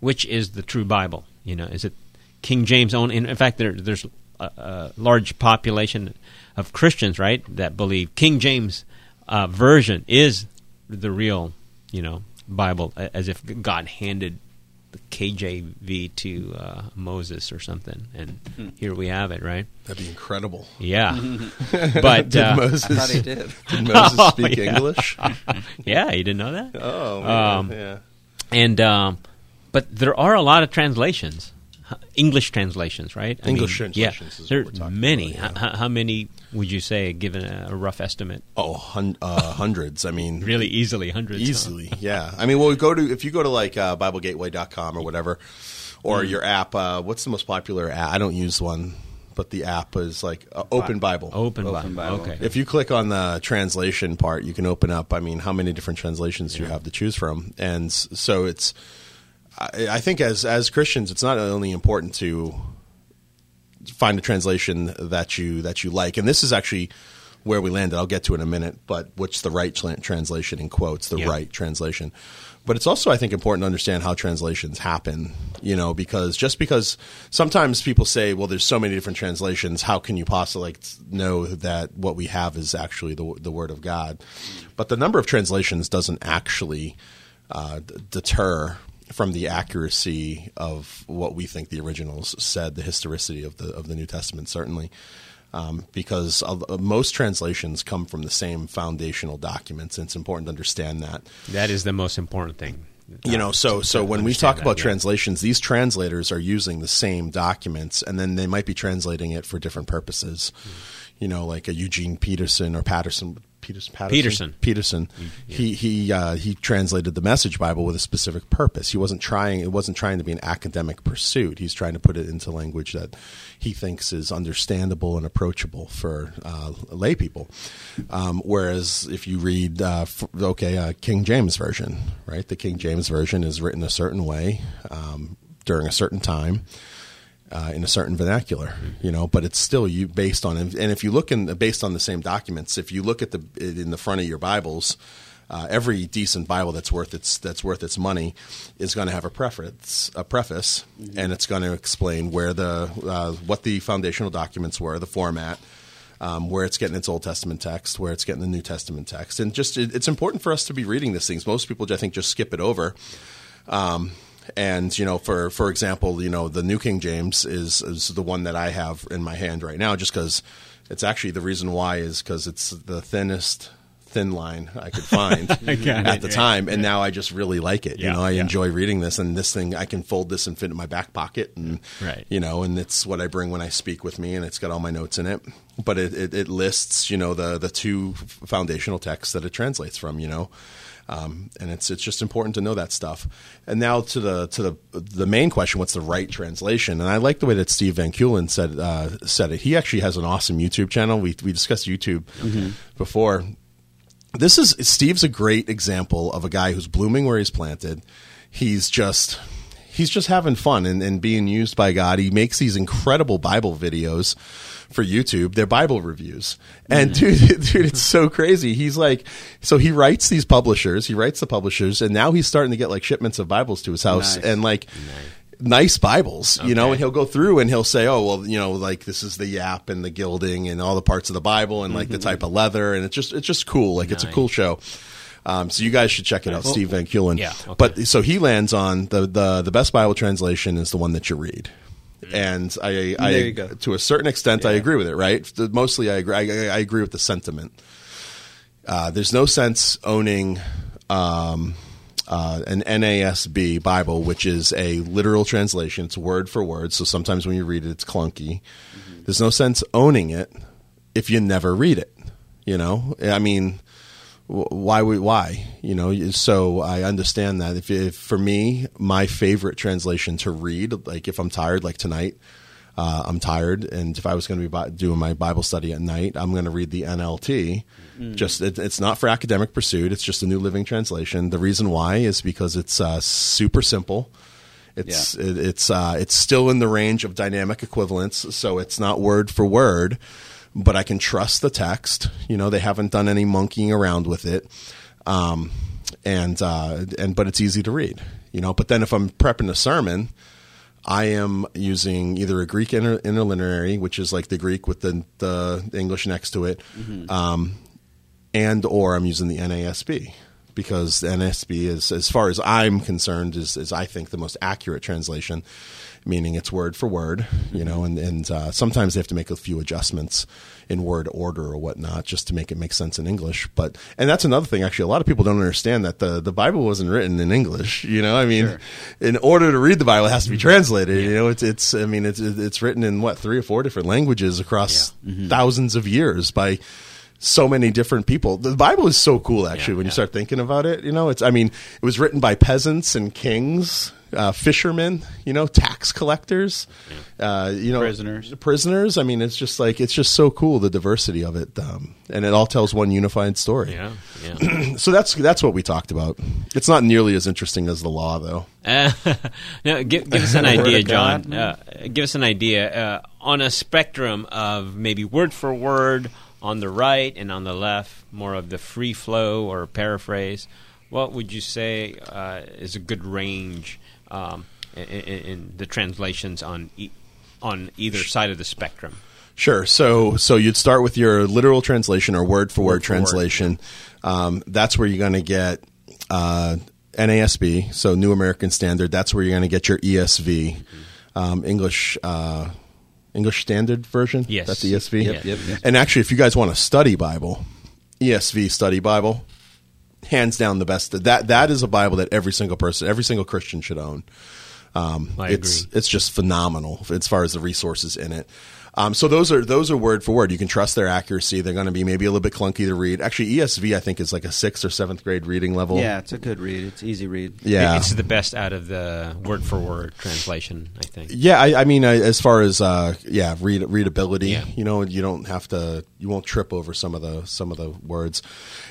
Speaker 1: which is the true Bible? You know, is it King James only? In, fact, there, there's a, a large population of Christians, right, that believe King James uh, version is the real, you know, Bible, as if God handed KJV to uh, Moses or something, and here we have it, right?
Speaker 2: That'd be incredible.
Speaker 1: Yeah, [LAUGHS] but
Speaker 2: Did
Speaker 1: uh,
Speaker 2: Moses,
Speaker 3: I thought he did. [LAUGHS]
Speaker 2: did Moses [LAUGHS]
Speaker 1: Oh,
Speaker 2: speak
Speaker 1: yeah.
Speaker 2: English?
Speaker 1: yeah, you didn't know that.
Speaker 2: Oh, man,
Speaker 1: Um,
Speaker 2: yeah.
Speaker 1: And um, but there are a lot of translations, H- English translations, right? I
Speaker 2: English
Speaker 1: mean,
Speaker 2: translations
Speaker 1: Yeah,
Speaker 2: is
Speaker 1: there
Speaker 2: what
Speaker 1: are
Speaker 2: we're talking
Speaker 1: many.
Speaker 2: about,
Speaker 1: H- h- how many would you say, given a, a rough estimate?
Speaker 2: Oh, hun- uh, hundreds. I mean, [LAUGHS]
Speaker 1: Really easily, hundreds. huh?
Speaker 2: easily. Yeah. I mean, well, we go to if you go to like uh, BibleGateway.com or whatever, or
Speaker 1: Mm.
Speaker 2: your app. Uh, what's the most popular app? I don't use one, but the app is like uh, Open Bible.
Speaker 1: Open,
Speaker 3: Open
Speaker 1: Bible.
Speaker 3: Bible.
Speaker 1: Okay.
Speaker 2: If you click on the translation part, you can open up. I mean, how many different translations do you have to choose from? And so it's. I, I think as as Christians, it's not only important to find a translation that you that you like, and this is actually where we landed. I'll get to in a minute, but what's the right tra- translation in quotes? The
Speaker 1: Yeah.
Speaker 2: right translation. But it's also, I think, important to understand how translations happen. You know, because just because sometimes people say, "Well, there's so many different translations. How can you possibly like, know that what we have is actually the the Word of God?" But the number of translations doesn't actually uh, d- deter from the accuracy of what we think the originals said, the historicity of the of the New Testament, certainly, um, because of, uh, most translations come from the same foundational documents, and it's important to understand that.
Speaker 1: That is the most important thing.
Speaker 2: You know, so so when we talk
Speaker 1: that,
Speaker 2: about
Speaker 1: yeah.
Speaker 2: translations, these translators are using the same documents, and then they might be translating it for different purposes. You know, like a Eugene Peterson or Patterson. Peters, Patterson,
Speaker 1: Peterson.
Speaker 2: Peterson. He he uh, he translated the Message Bible with a specific purpose. He wasn't trying. It wasn't trying to be an academic pursuit. He's trying to put it into language that he thinks is understandable and approachable for uh, lay people. Um, whereas if you read, uh, f- okay, uh, King James version, right? The King James version is written a certain way um, during a certain time uh, in a certain vernacular, you know, but it's still you based on and if you look in based on the same documents, if you look at the in the front of your Bibles, uh, every decent Bible that's worth its that's worth its money is going to have a preface, a preface, and it's going to explain where the uh, what the foundational documents were, the format. Um, where it's getting its Old Testament text, where it's getting the New Testament text, and just it, it's important for us to be reading these things. Most people, I think, just skip it over. Um, and you know, for for example, you know, the New King James is is the one that I have in my hand right now, just because it's actually the reason why is because it's the thinnest thin line I could find [LAUGHS] at
Speaker 1: it,
Speaker 2: the
Speaker 1: right,
Speaker 2: time, and now I just really like it.
Speaker 1: Yeah,
Speaker 2: you know, I
Speaker 1: yeah.
Speaker 2: enjoy reading this, and this thing I can fold this and fit in my back pocket, and
Speaker 1: Right.
Speaker 2: you know, and it's what I bring when I speak with me, and it's got all my notes in it. But it, it, it lists, you know, the the two foundational texts that it translates from, you know. Um, and it's it's just important to know that stuff. And now to the to the the main question: What's the right translation? And I like the way that Steve Van Kulen said uh, said it. He actually has an awesome YouTube channel. We we discussed YouTube before. This is Steve's a great example of a guy who's blooming where he's planted. He's just he's just having fun and, and being used by God. He makes these incredible Bible videos for YouTube. They're Bible reviews. And dude, [LAUGHS] dude, it's so crazy. He's like, so he writes these publishers, he writes the publishers, and now he's starting to get like shipments of Bibles to his house
Speaker 3: Nice.
Speaker 2: and like nice Bibles, you know, and he'll go through and he'll say, oh, well, you know, like this is the yap and the gilding and all the parts of the Bible and like the type of leather. And it's just, it's just cool. Like it's a cool show. Um, so you guys should check it out, Steve Van Kulen.
Speaker 1: Yeah, okay.
Speaker 2: But so he lands on the, the the best Bible translation is the one that you read. And I, I
Speaker 3: There you go.
Speaker 2: to a certain extent, I agree with it. Right? Mostly, I agree. I, I agree with the sentiment. Uh, there's no sense owning um, uh, an NASB Bible, which is a literal translation. It's word for word. So sometimes when you read it, it's clunky. There's no sense owning it if you never read it. You know, I mean, why would why? You know so i understand that. If, if for me my favorite translation to read like if i'm tired like tonight uh, i'm tired and if i was going to be doing my bible study at night i'm going to read the nlt just it, it's not for academic pursuit it's just a new living translation. The reason why is because it's uh, super simple. It's it, it's uh, it's still in the range of dynamic equivalence, so it's not word for word, but I can trust the text. You know, they haven't done any monkeying around with it, um, and uh, and but it's easy to read. You know, but then if I'm prepping a sermon, I am using either a Greek inter- interlineary, which is like the Greek with the the English next to it, um, and or I'm using the NASB because the NASB is, as far as I'm concerned, is, is I think the most accurate translation, meaning it's word for word, you mm-hmm. know, and and uh, sometimes they have to make a few adjustments in word order or whatnot just to make it make sense in English. But and that's another thing. Actually, a lot of people don't understand that the the Bible wasn't written in English. You know, I mean, in order to read the Bible, it has to be mm-hmm. translated. You know, it's it's I mean, it's it's written in what three or four different languages across mm-hmm. thousands of years by so many different people. The Bible is so cool, actually, when you start thinking about it. You know, it's I mean, it was written by peasants and kings, uh, fishermen, you know, tax collectors, uh, you know,
Speaker 3: Prisoners.
Speaker 2: prisoners. I mean, it's just like it's just so cool the diversity of it, um, and it all tells one unified story.
Speaker 1: Yeah, yeah. [CLEARS THROAT]
Speaker 2: So that's that's what we talked about. It's not nearly as interesting as the law, though. [LAUGHS]
Speaker 1: Uh, now, give, give us an [LAUGHS] idea, John. Uh, give us an idea uh, on a spectrum of maybe word for word on the right and on the left, more of the free flow or paraphrase. What would you say uh, is a good range um, in, in, in the translations on e- on either side of the spectrum?
Speaker 2: Sure. So so you'd start with your literal translation or word for word
Speaker 1: Word for word,
Speaker 2: translation. Um, that's where you're going to get uh, NASB, so New American Standard. That's where you're going to get your ESV, um, English uh, English Standard Version.
Speaker 1: Yes.
Speaker 2: that's ESV.
Speaker 1: Yep, yep,
Speaker 3: yep.
Speaker 2: And actually, if you guys want a study Bible, ESV Study Bible, hands down the best. That that is a Bible that every single person, every single Christian should own. Um, it's
Speaker 1: agree.
Speaker 2: it's just phenomenal as far as the resources in it. Um, so those are those are word for word. You can trust their accuracy. They're going to be maybe a little bit clunky to read. Actually, ESV I think is like a sixth or seventh grade reading level.
Speaker 3: Yeah, it's a good read. It's easy read.
Speaker 2: yeah.
Speaker 1: It's the best out of the word for word translation, I think.
Speaker 2: Yeah, I, I mean, I, as far as uh, yeah, read, readability,
Speaker 1: Yeah.
Speaker 2: you know, you don't have to, you won't trip over some of the some of the words,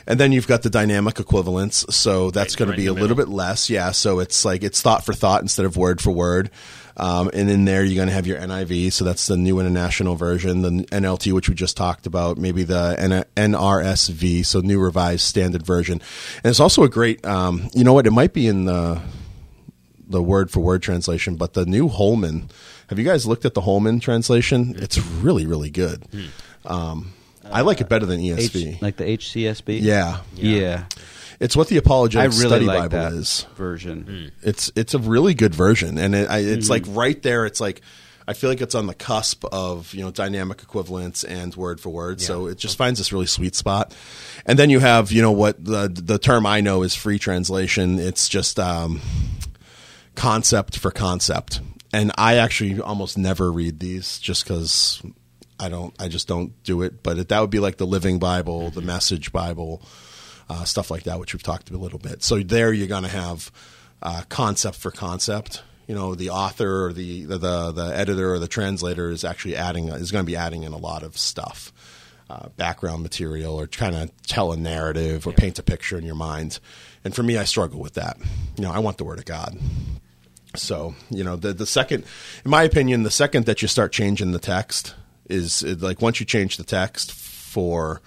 Speaker 2: and then you've got the dynamic equivalence, so that's
Speaker 1: Right,
Speaker 2: going
Speaker 1: right
Speaker 2: to be a little bit less, yeah. So it's like it's thought for thought instead of word for word, um, and in there you're going to have your NIV, so that's the New International Version, the NLT, which we just talked about, maybe the N- NRSV, so New Revised Standard Version, and it's also a great, um, you know what, it might be in the the word for word translation, but the new Holman. Have you guys looked at the Holman translation? It's really, really good. Um, I like it better than ESV.
Speaker 3: H, like the HCSB.
Speaker 2: yeah.
Speaker 3: yeah.
Speaker 2: It's what the
Speaker 3: I
Speaker 2: apologetic
Speaker 3: really
Speaker 2: study
Speaker 3: like
Speaker 2: Bible
Speaker 3: that
Speaker 2: is.
Speaker 3: version.
Speaker 2: It's it's a really good version, and it, I, it's
Speaker 3: Mm-hmm.
Speaker 2: like right there. It's like I feel like it's on the cusp of you know dynamic equivalence and word for word. So it just finds this really sweet spot. And then you have you know what the the term I know is free translation. It's just um, concept for concept, and I actually almost never read these just because. I don't. I just don't do it. But it, that would be like the Living Bible, the Message Bible, uh, stuff like that, which we've talked a little bit. So there, you're going to have uh, concept for concept. You know, the author or the, the the the editor or the translator is actually adding is going to be adding in a lot of stuff, uh, background material, or trying to tell a narrative or paint a picture in your mind. And for me, I struggle with that. You know, I want the word of God. So you know, the the second, in my opinion, the second that you start changing the text is like once you change the text for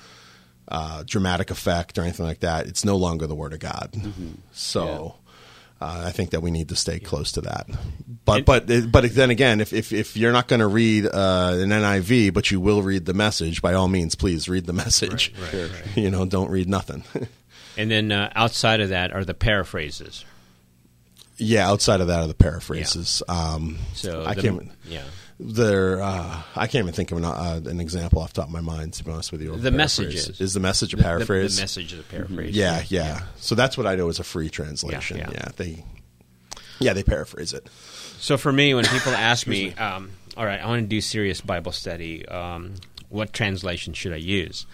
Speaker 2: uh, dramatic effect or anything like that, it's no longer the word of God. So. Uh, I think that we need to stay close to that, but but but then again, if if, if you're not going to read uh, an NIV, but you will read the message, by all means, please read the message. You know, don't read nothing. [LAUGHS]
Speaker 1: And then uh, outside of that are the paraphrases.
Speaker 2: yeah, outside of that are the paraphrases. Um,
Speaker 1: So
Speaker 2: I
Speaker 1: the-
Speaker 2: can't.
Speaker 1: yeah.
Speaker 2: There, uh, I can't even think of an, uh, an example off the top of my mind. To be honest with you,
Speaker 1: The
Speaker 2: paraphrase.
Speaker 1: messages.
Speaker 2: is the message a
Speaker 1: The- the-
Speaker 2: paraphrase.
Speaker 1: The, message of the paraphrase.
Speaker 2: Yeah, yeah, So that's what I know is a free translation.
Speaker 1: Yeah,
Speaker 2: Yeah,
Speaker 1: yeah.
Speaker 2: they, yeah, they paraphrase it.
Speaker 1: So for me, when people [COUGHS] ask me, um, all right, I want to do serious Bible study, um, what translation should I use?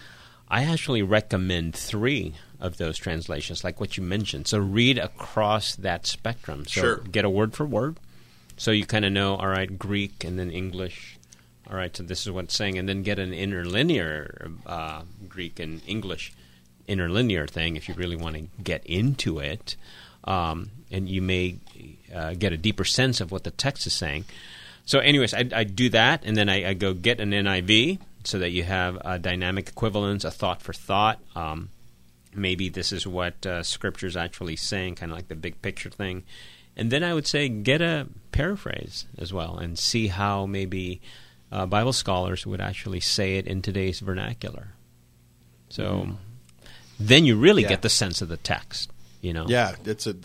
Speaker 1: I actually recommend three of those translations, like what you mentioned. So read across that spectrum. So
Speaker 2: Sure.
Speaker 1: get a word for word. So you kind of know, all right, Greek and then English. All right, so this is what it's saying. And then get an interlinear uh, Greek and English interlinear thing if you really want to get into it. Um, and you may uh, get a deeper sense of what the text is saying. So, anyways, I, I do that, and then I, I go get an NIV so that you have a dynamic equivalence, a thought for thought. Um, maybe this is what uh, Scripture is actually saying, kind of like the big picture thing. And then I would say get a paraphrase as well and see how maybe uh, Bible scholars would actually say it in today's vernacular. So then you really
Speaker 3: Yeah.
Speaker 1: get the sense of the text, you know?
Speaker 2: Yeah, it's a.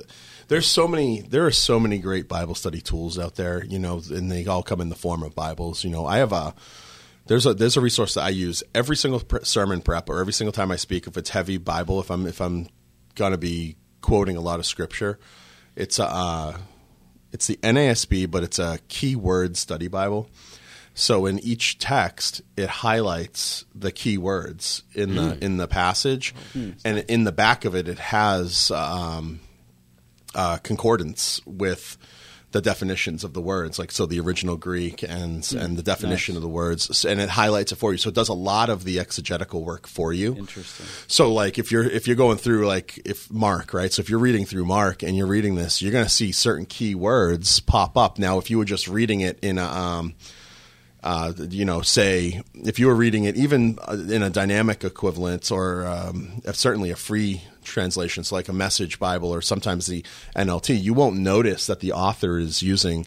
Speaker 2: There's so many. There are so many great Bible study tools out there. You know, and they all come in the form of Bibles. You know, I have a. There's a there's a resource that I use every single pre- sermon prep or every single time I speak. If it's heavy Bible, if I'm if I'm gonna be quoting a lot of scripture, it's a uh, it's the NASB, but it's a keyword study Bible. So in each text, it highlights the key words in the in the passage, and in the back of it, it has um, uh, concordance with the definitions of the words, like so the original Greek and and the definition of the words, and it highlights it for you. So it does a lot of the exegetical work for you.
Speaker 3: Interesting.
Speaker 2: So like if you're if you're going through like if Mark, right? So if you're reading through Mark and you're reading this, you're going to see certain key words pop up. Now, if you were just reading it in a um, uh, you know, say if you were reading it even uh, in a dynamic equivalent or um, certainly a free translation, so like a Message Bible or sometimes the NLT, you won't notice that the author is using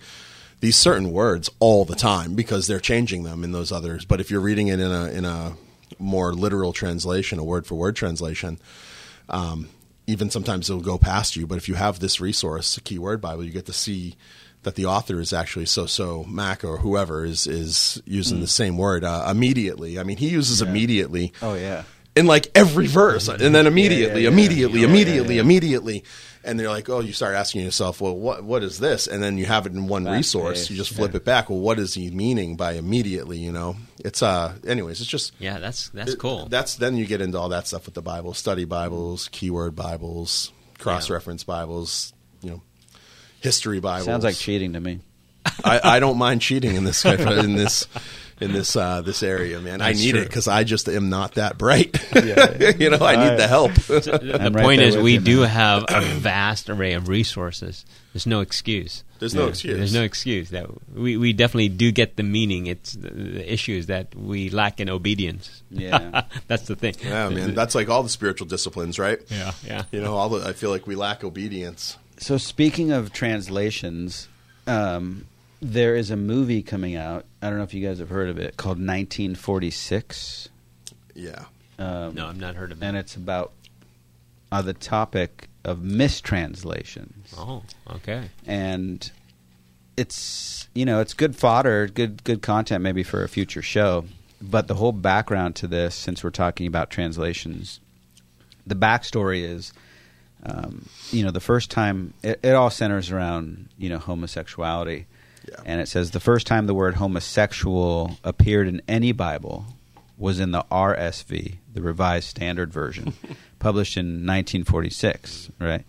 Speaker 2: these certain words all the time because they're changing them in those others. But if you're reading it in a in a more literal translation, a word for word translation, um, even sometimes it'll go past you. But if you have this resource, a keyword Bible, you get to see that the author is actually so so Mark or whoever is is using
Speaker 3: Mm.
Speaker 2: the same word uh, immediately. I mean, he uses immediately
Speaker 3: Oh yeah.
Speaker 2: in like every verse, and then immediately,
Speaker 3: yeah, yeah.
Speaker 2: immediately,
Speaker 3: yeah,
Speaker 2: immediately,
Speaker 3: yeah.
Speaker 2: immediately, and they're like, oh, you start asking yourself, well, what what is this? And then you have it in one
Speaker 3: Fast
Speaker 2: resource.
Speaker 3: paced,
Speaker 2: You just flip
Speaker 3: yeah.
Speaker 2: it back. Well, what is he meaning by immediately? You know, it's uh, anyways, it's just
Speaker 1: Yeah, that's that's cool.
Speaker 2: that's then you get into all that stuff with the Bible, study Bibles, keyword Bibles, cross reference Bibles, you know, history Bibles.
Speaker 3: Sounds like cheating to me.
Speaker 2: I, I don't mind cheating in this in this in this uh, this area, man. I
Speaker 1: That's
Speaker 2: need it because I just am not that bright. [LAUGHS] [LAUGHS] you know, I need the help. [LAUGHS]
Speaker 1: the
Speaker 3: right
Speaker 1: point is, we
Speaker 3: you,
Speaker 1: do
Speaker 3: man.
Speaker 1: have a [CLEARS THROAT] vast array of resources. There's no excuse.
Speaker 2: There's no excuse.
Speaker 1: There's no excuse that we, we definitely do get the meaning. It's the, the issue is that we lack in obedience.
Speaker 3: Yeah.
Speaker 1: that's the thing.
Speaker 2: Yeah, man. That's like all the spiritual disciplines, right?
Speaker 1: yeah, yeah.
Speaker 2: You know, all the, I feel like we lack obedience.
Speaker 3: So speaking of translations, um, there is a movie coming out. I don't know if you guys have heard of it called 1946.
Speaker 2: Yeah.
Speaker 3: Um,
Speaker 1: No, I've not heard of it.
Speaker 3: and it's about uh, the topic of mistranslations.
Speaker 1: Oh, okay.
Speaker 3: and it's you know it's good fodder, good good content maybe for a future show. But the whole background to this, since we're talking about translations, the backstory is, um, you know, the first time it, it all centers around you know homosexuality,
Speaker 2: Yeah.
Speaker 3: and it says the first time the word homosexual appeared in any Bible was in the RSV, the Revised Standard Version, [LAUGHS] published in 1946, right?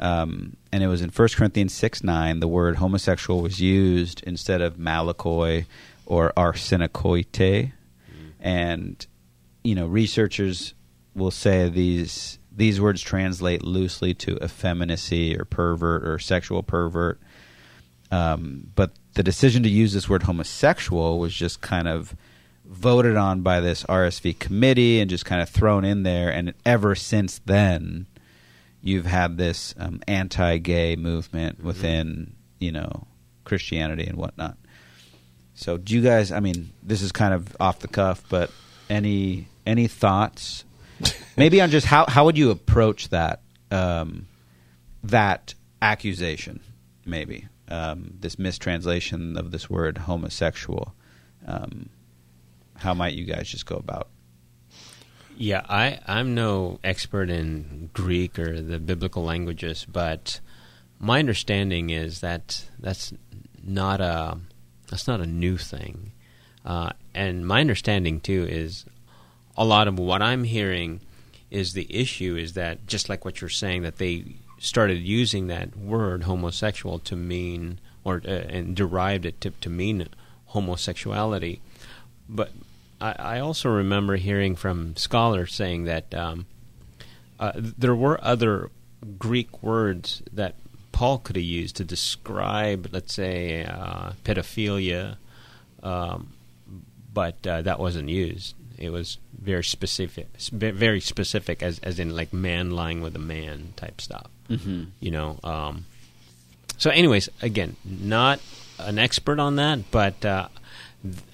Speaker 3: Um, and it was in 1 Corinthians 6 9, the word homosexual was used instead of malakoi or arsenokoitai. And, you know, researchers will say these these words translate loosely to effeminacy or pervert or sexual pervert. Um, but the decision to use this word homosexual was just kind of voted on by this RSV committee and just kind of thrown in there. And ever since then, you've had this um, anti-gay movement
Speaker 1: Mm-hmm.
Speaker 3: within, you know, Christianity and whatnot. So, do you guys? I mean, this is kind of off the cuff, but any any thoughts? Maybe on just how how would you approach that um, that accusation? Maybe um, this mistranslation of this word homosexual. Um, how might you guys just go about?
Speaker 1: Yeah, I, I'm no expert in Greek or the biblical languages, but my understanding is that that's not a that's not a new thing. Uh, and my understanding too is a lot of what I'm hearing is the issue is that just like what you're saying that they started using that word homosexual to mean or uh, and derived it to, to mean homosexuality, but I, I also remember hearing from scholars saying that um, uh, there were other Greek words that Paul could have used to describe, let's say, uh, pedophilia, um, but uh, that wasn't used. It was very specific, very specific, as as in like man lying with a man type stuff.
Speaker 3: Mhm.
Speaker 1: You know. Um, so, anyways, again, not an expert on that, but uh,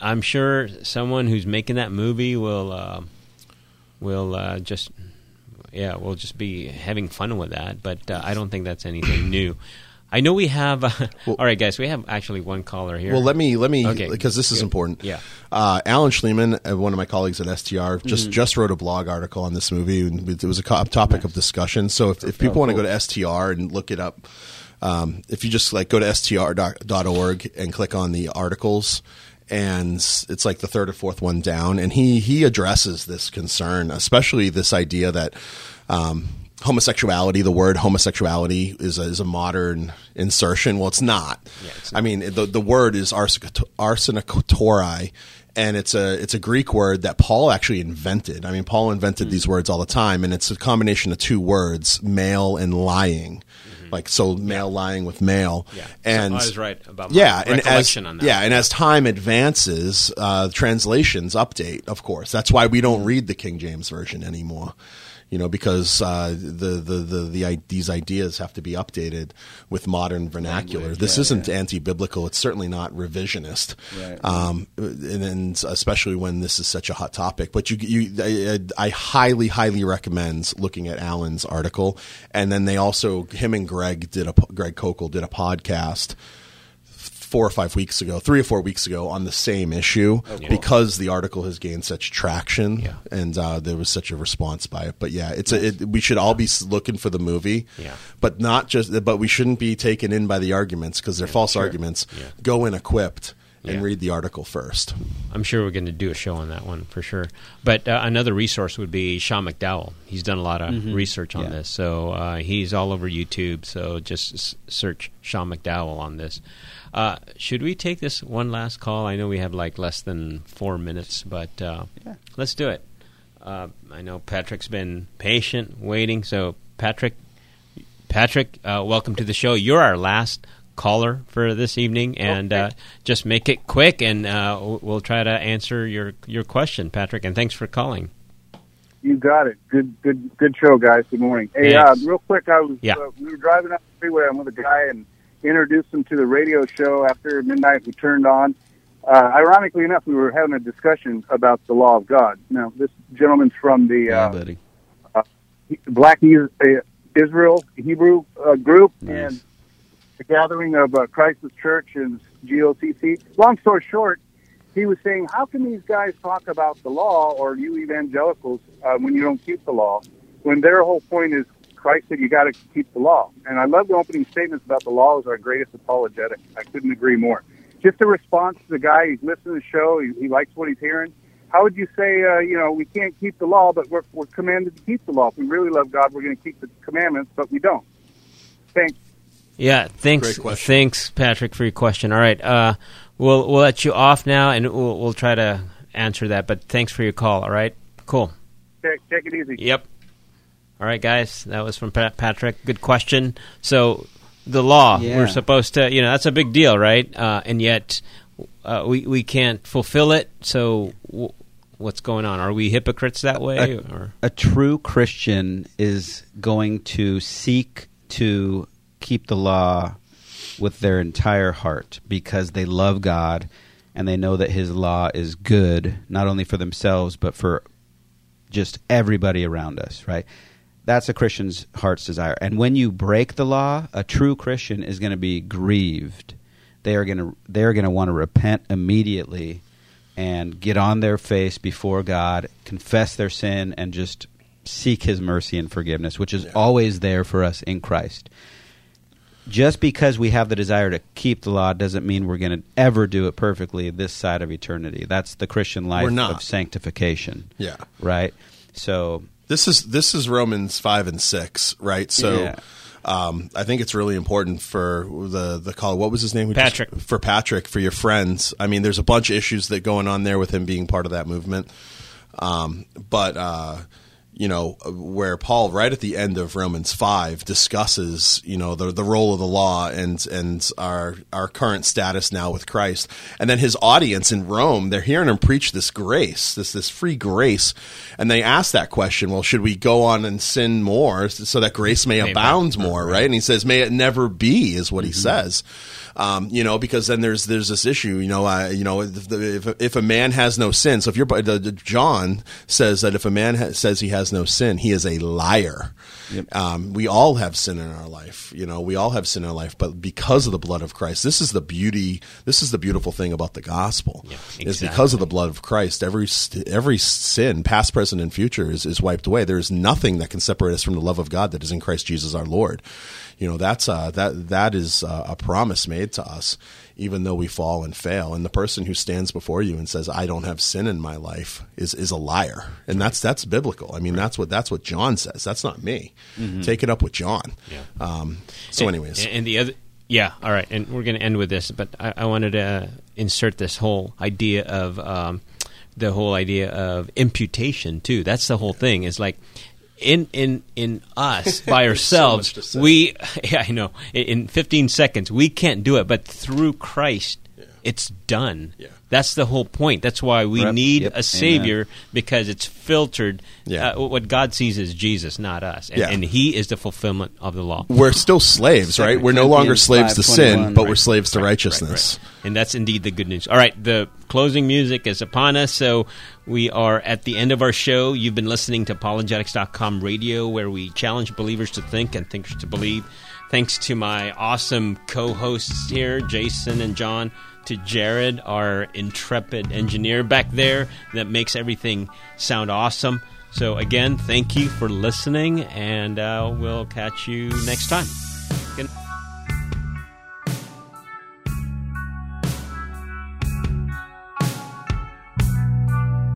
Speaker 1: I'm sure someone who's making that movie will uh, will uh, just yeah, we'll just be having fun with that. But uh, I don't think that's anything new. I know we have. [LAUGHS] Uh, all right, guys, we have actually one caller here.
Speaker 2: Well, let me let me
Speaker 1: Okay.
Speaker 2: because this is
Speaker 1: Good.
Speaker 2: important.
Speaker 1: Yeah.
Speaker 2: uh, Alan Shlemon, uh, one of my colleagues at STR, just
Speaker 1: Mhm.
Speaker 2: just wrote a blog article on this movie, and it was a topic of discussion. So if, if people want to go to STR and look it up, um, if you just like go to str.org and click on the articles. And it's like the third or fourth one down, and he he addresses this concern, especially this idea that um, homosexuality, the word homosexuality, is a, is a modern insertion. Well, it's not. I mean, the the word is arsenokoitai, and it's a it's a Greek word that Paul actually invented. I mean, Paul invented these words all the time, and it's a combination of two words, male and lying. Like so, male lying with male,
Speaker 1: Yeah. So
Speaker 2: and
Speaker 1: I was right about my
Speaker 2: yeah, and as
Speaker 1: on that.
Speaker 2: yeah, and as time advances, uh, translations update. Of course, that's why we don't read the King James version anymore. You know, because uh, the, the the the i- these ideas have to be updated with modern vernacular.
Speaker 3: Language,
Speaker 2: this
Speaker 3: yeah,
Speaker 2: isn't anti-biblical. It's certainly not revisionist.
Speaker 3: Right.
Speaker 2: Um, and, and especially when this is such a hot topic. But you, you, I, I highly, highly recommend looking at Alan's article. And then they also, him and Greg did a, Greg Koukl did a podcast four or five weeks ago, three or four weeks ago, on the same issue
Speaker 1: Oh, cool.
Speaker 2: because the article has gained such traction and uh, there was such a response by it. But yeah, it's a, it, we should all be looking for the movie,
Speaker 1: Yeah.
Speaker 2: but not just. But we shouldn't be taken in by the arguments because they're false
Speaker 1: sure.
Speaker 2: arguments.
Speaker 1: Yeah.
Speaker 2: Go in equipped and
Speaker 1: Yeah.
Speaker 2: read the article first.
Speaker 1: I'm sure we're going to do a show on that one for sure. But uh, another resource would be Sean McDowell. He's done a lot of
Speaker 3: Mhm.
Speaker 1: research on
Speaker 3: Yeah.
Speaker 1: this, so uh, he's all over YouTube. So just s- search Sean McDowell on this. Uh, should we take this one last call? I know we have like less than four minutes, but uh, let's do it. Uh, I know Patrick's been patient, waiting. So Patrick, Patrick, uh, welcome to the show. You're our last caller for this evening, and uh, just make it quick, and uh, we'll try to answer your your question, Patrick. And thanks for calling.
Speaker 10: You got it. Good, good, good show, guys. Good morning. Hey, uh, real quick, I was
Speaker 1: Yeah.
Speaker 10: uh, we were driving up the freeway. I'm with a guy and introduced him to the radio show after midnight. We turned on. Uh, ironically enough, we were having a discussion about the law of God. Now, this gentleman's from the
Speaker 3: Yeah,
Speaker 10: uh, uh, Black uh, Israel Hebrew uh, group and the gathering of uh, Christ's Church and GOCC. Long story short, he was saying, how can these guys talk about the law or you evangelicals uh, when you don't keep the law? When their whole point is Christ said you got to keep the law. And I love the opening statements about the law is our greatest apologetic. I couldn't agree more. Just a response to the guy, he's listening to the show, he, he likes what he's hearing. how would you say, uh, you know, we can't keep the law, but we're, we're commanded to keep the law? If we really love God, we're going to keep the commandments, but we don't. Thanks.
Speaker 1: Yeah, thanks,
Speaker 2: Great question.
Speaker 1: thanks, Patrick, for your question. All right, uh, we'll we'll let you off now, and we'll we'll try to answer that. But thanks for your call. All right, cool.
Speaker 10: Take, take it easy.
Speaker 1: Yep. All right, guys, that was from Pat- Patrick. Good question. So, the law,
Speaker 3: Yeah.
Speaker 1: we're supposed to, you know, that's a big deal, right? Uh, and yet, uh, we we can't fulfill it. So, w- what's going on? Are we hypocrites that way?
Speaker 3: a,
Speaker 1: or
Speaker 3: a true Christian is going to seek to keep the law with their entire heart because they love God and they know that His law is good, not only for themselves, but for just everybody around us, right? That's a Christian's heart's desire. And when you break the law, a true Christian is going to be grieved. They are going to they're going to want to repent immediately and get on their face before God, confess their sin and just seek his mercy and forgiveness, which is always there for us in Christ. Just because we have the desire to keep the law doesn't mean we're going to ever do it perfectly this side of eternity. That's the Christian life of sanctification.
Speaker 2: Yeah.
Speaker 3: Right? So
Speaker 2: This is this is Romans five and six, right? So,
Speaker 3: Yeah.
Speaker 2: um, I think it's really important for the the call. What was his name? who just-
Speaker 1: Patrick.
Speaker 2: for Patrick for your friends. I mean, there's a bunch of issues that going on there with him being part of that movement. Um, but uh, you know, where Paul right at the end of Romans five discusses you know the the role of the law and and our our current status now with Christ, and then his audience in Rome they're hearing him preach this grace, this this free grace, and they ask that question: Well, should we go on and sin more so that grace may,
Speaker 1: May
Speaker 2: abound
Speaker 1: abound,
Speaker 2: more? Right? And he says, "May it never be," is what he mm-hmm. says. Um, you know, because then there's there's this issue. You know, uh, you know, if, if if a man has no sin, so if you're the, the- John says that if a man ha- says he has no sin, he is a liar. Um, we all have sin in our life. You know, we all have sin in our life, but because of the blood of Christ, this is the beauty. This is the beautiful thing about the gospel. Is because of the blood of Christ, every every sin, past, present, and future, is, is wiped away. There is nothing that can separate us from the love of God that is in Christ Jesus our Lord. You know, that's a, that that is uh, a promise made to us, even though we fall and fail. And the person who stands before you and says, "I don't have sin in my life," is is a liar, and that's that's biblical. I mean, that's what that's what John says. That's not me. Take it up with John.
Speaker 1: Yeah.
Speaker 2: Um, so, anyways,
Speaker 1: and, and the other, yeah, all right, and we're going to end with this, but I, I wanted to insert this whole idea of um, the whole idea of imputation too. That's the whole thing. Is like in in in us [LAUGHS] by
Speaker 2: so
Speaker 1: ourselves,
Speaker 2: say.
Speaker 1: we [LAUGHS] yeah, I know. In, in 15 seconds, we can't do it, but through Christ, it's done.
Speaker 2: Yeah.
Speaker 1: That's the whole point. That's why we
Speaker 3: Yep.
Speaker 1: need
Speaker 3: Yep.
Speaker 1: a savior because it's filtered.
Speaker 2: Yeah.
Speaker 1: Uh, what God sees is Jesus, not us, and,
Speaker 2: Yeah.
Speaker 1: and He is the fulfillment of the law.
Speaker 2: we're still slaves, right? We're no longer slaves to sin,
Speaker 3: 5:21.
Speaker 2: but we're slaves to
Speaker 1: Right,
Speaker 2: righteousness.
Speaker 1: right, right. And that's indeed the good news. All right, the closing music is upon us, so we are at the end of our show. You've been listening to apologetics.com radio, where we challenge believers to think and thinkers to believe. Thanks to my awesome co hosts here, Jason and John, to Jared, our intrepid engineer back there that makes everything sound awesome. So, again, thank you for listening, and uh, we'll catch you next time. Good-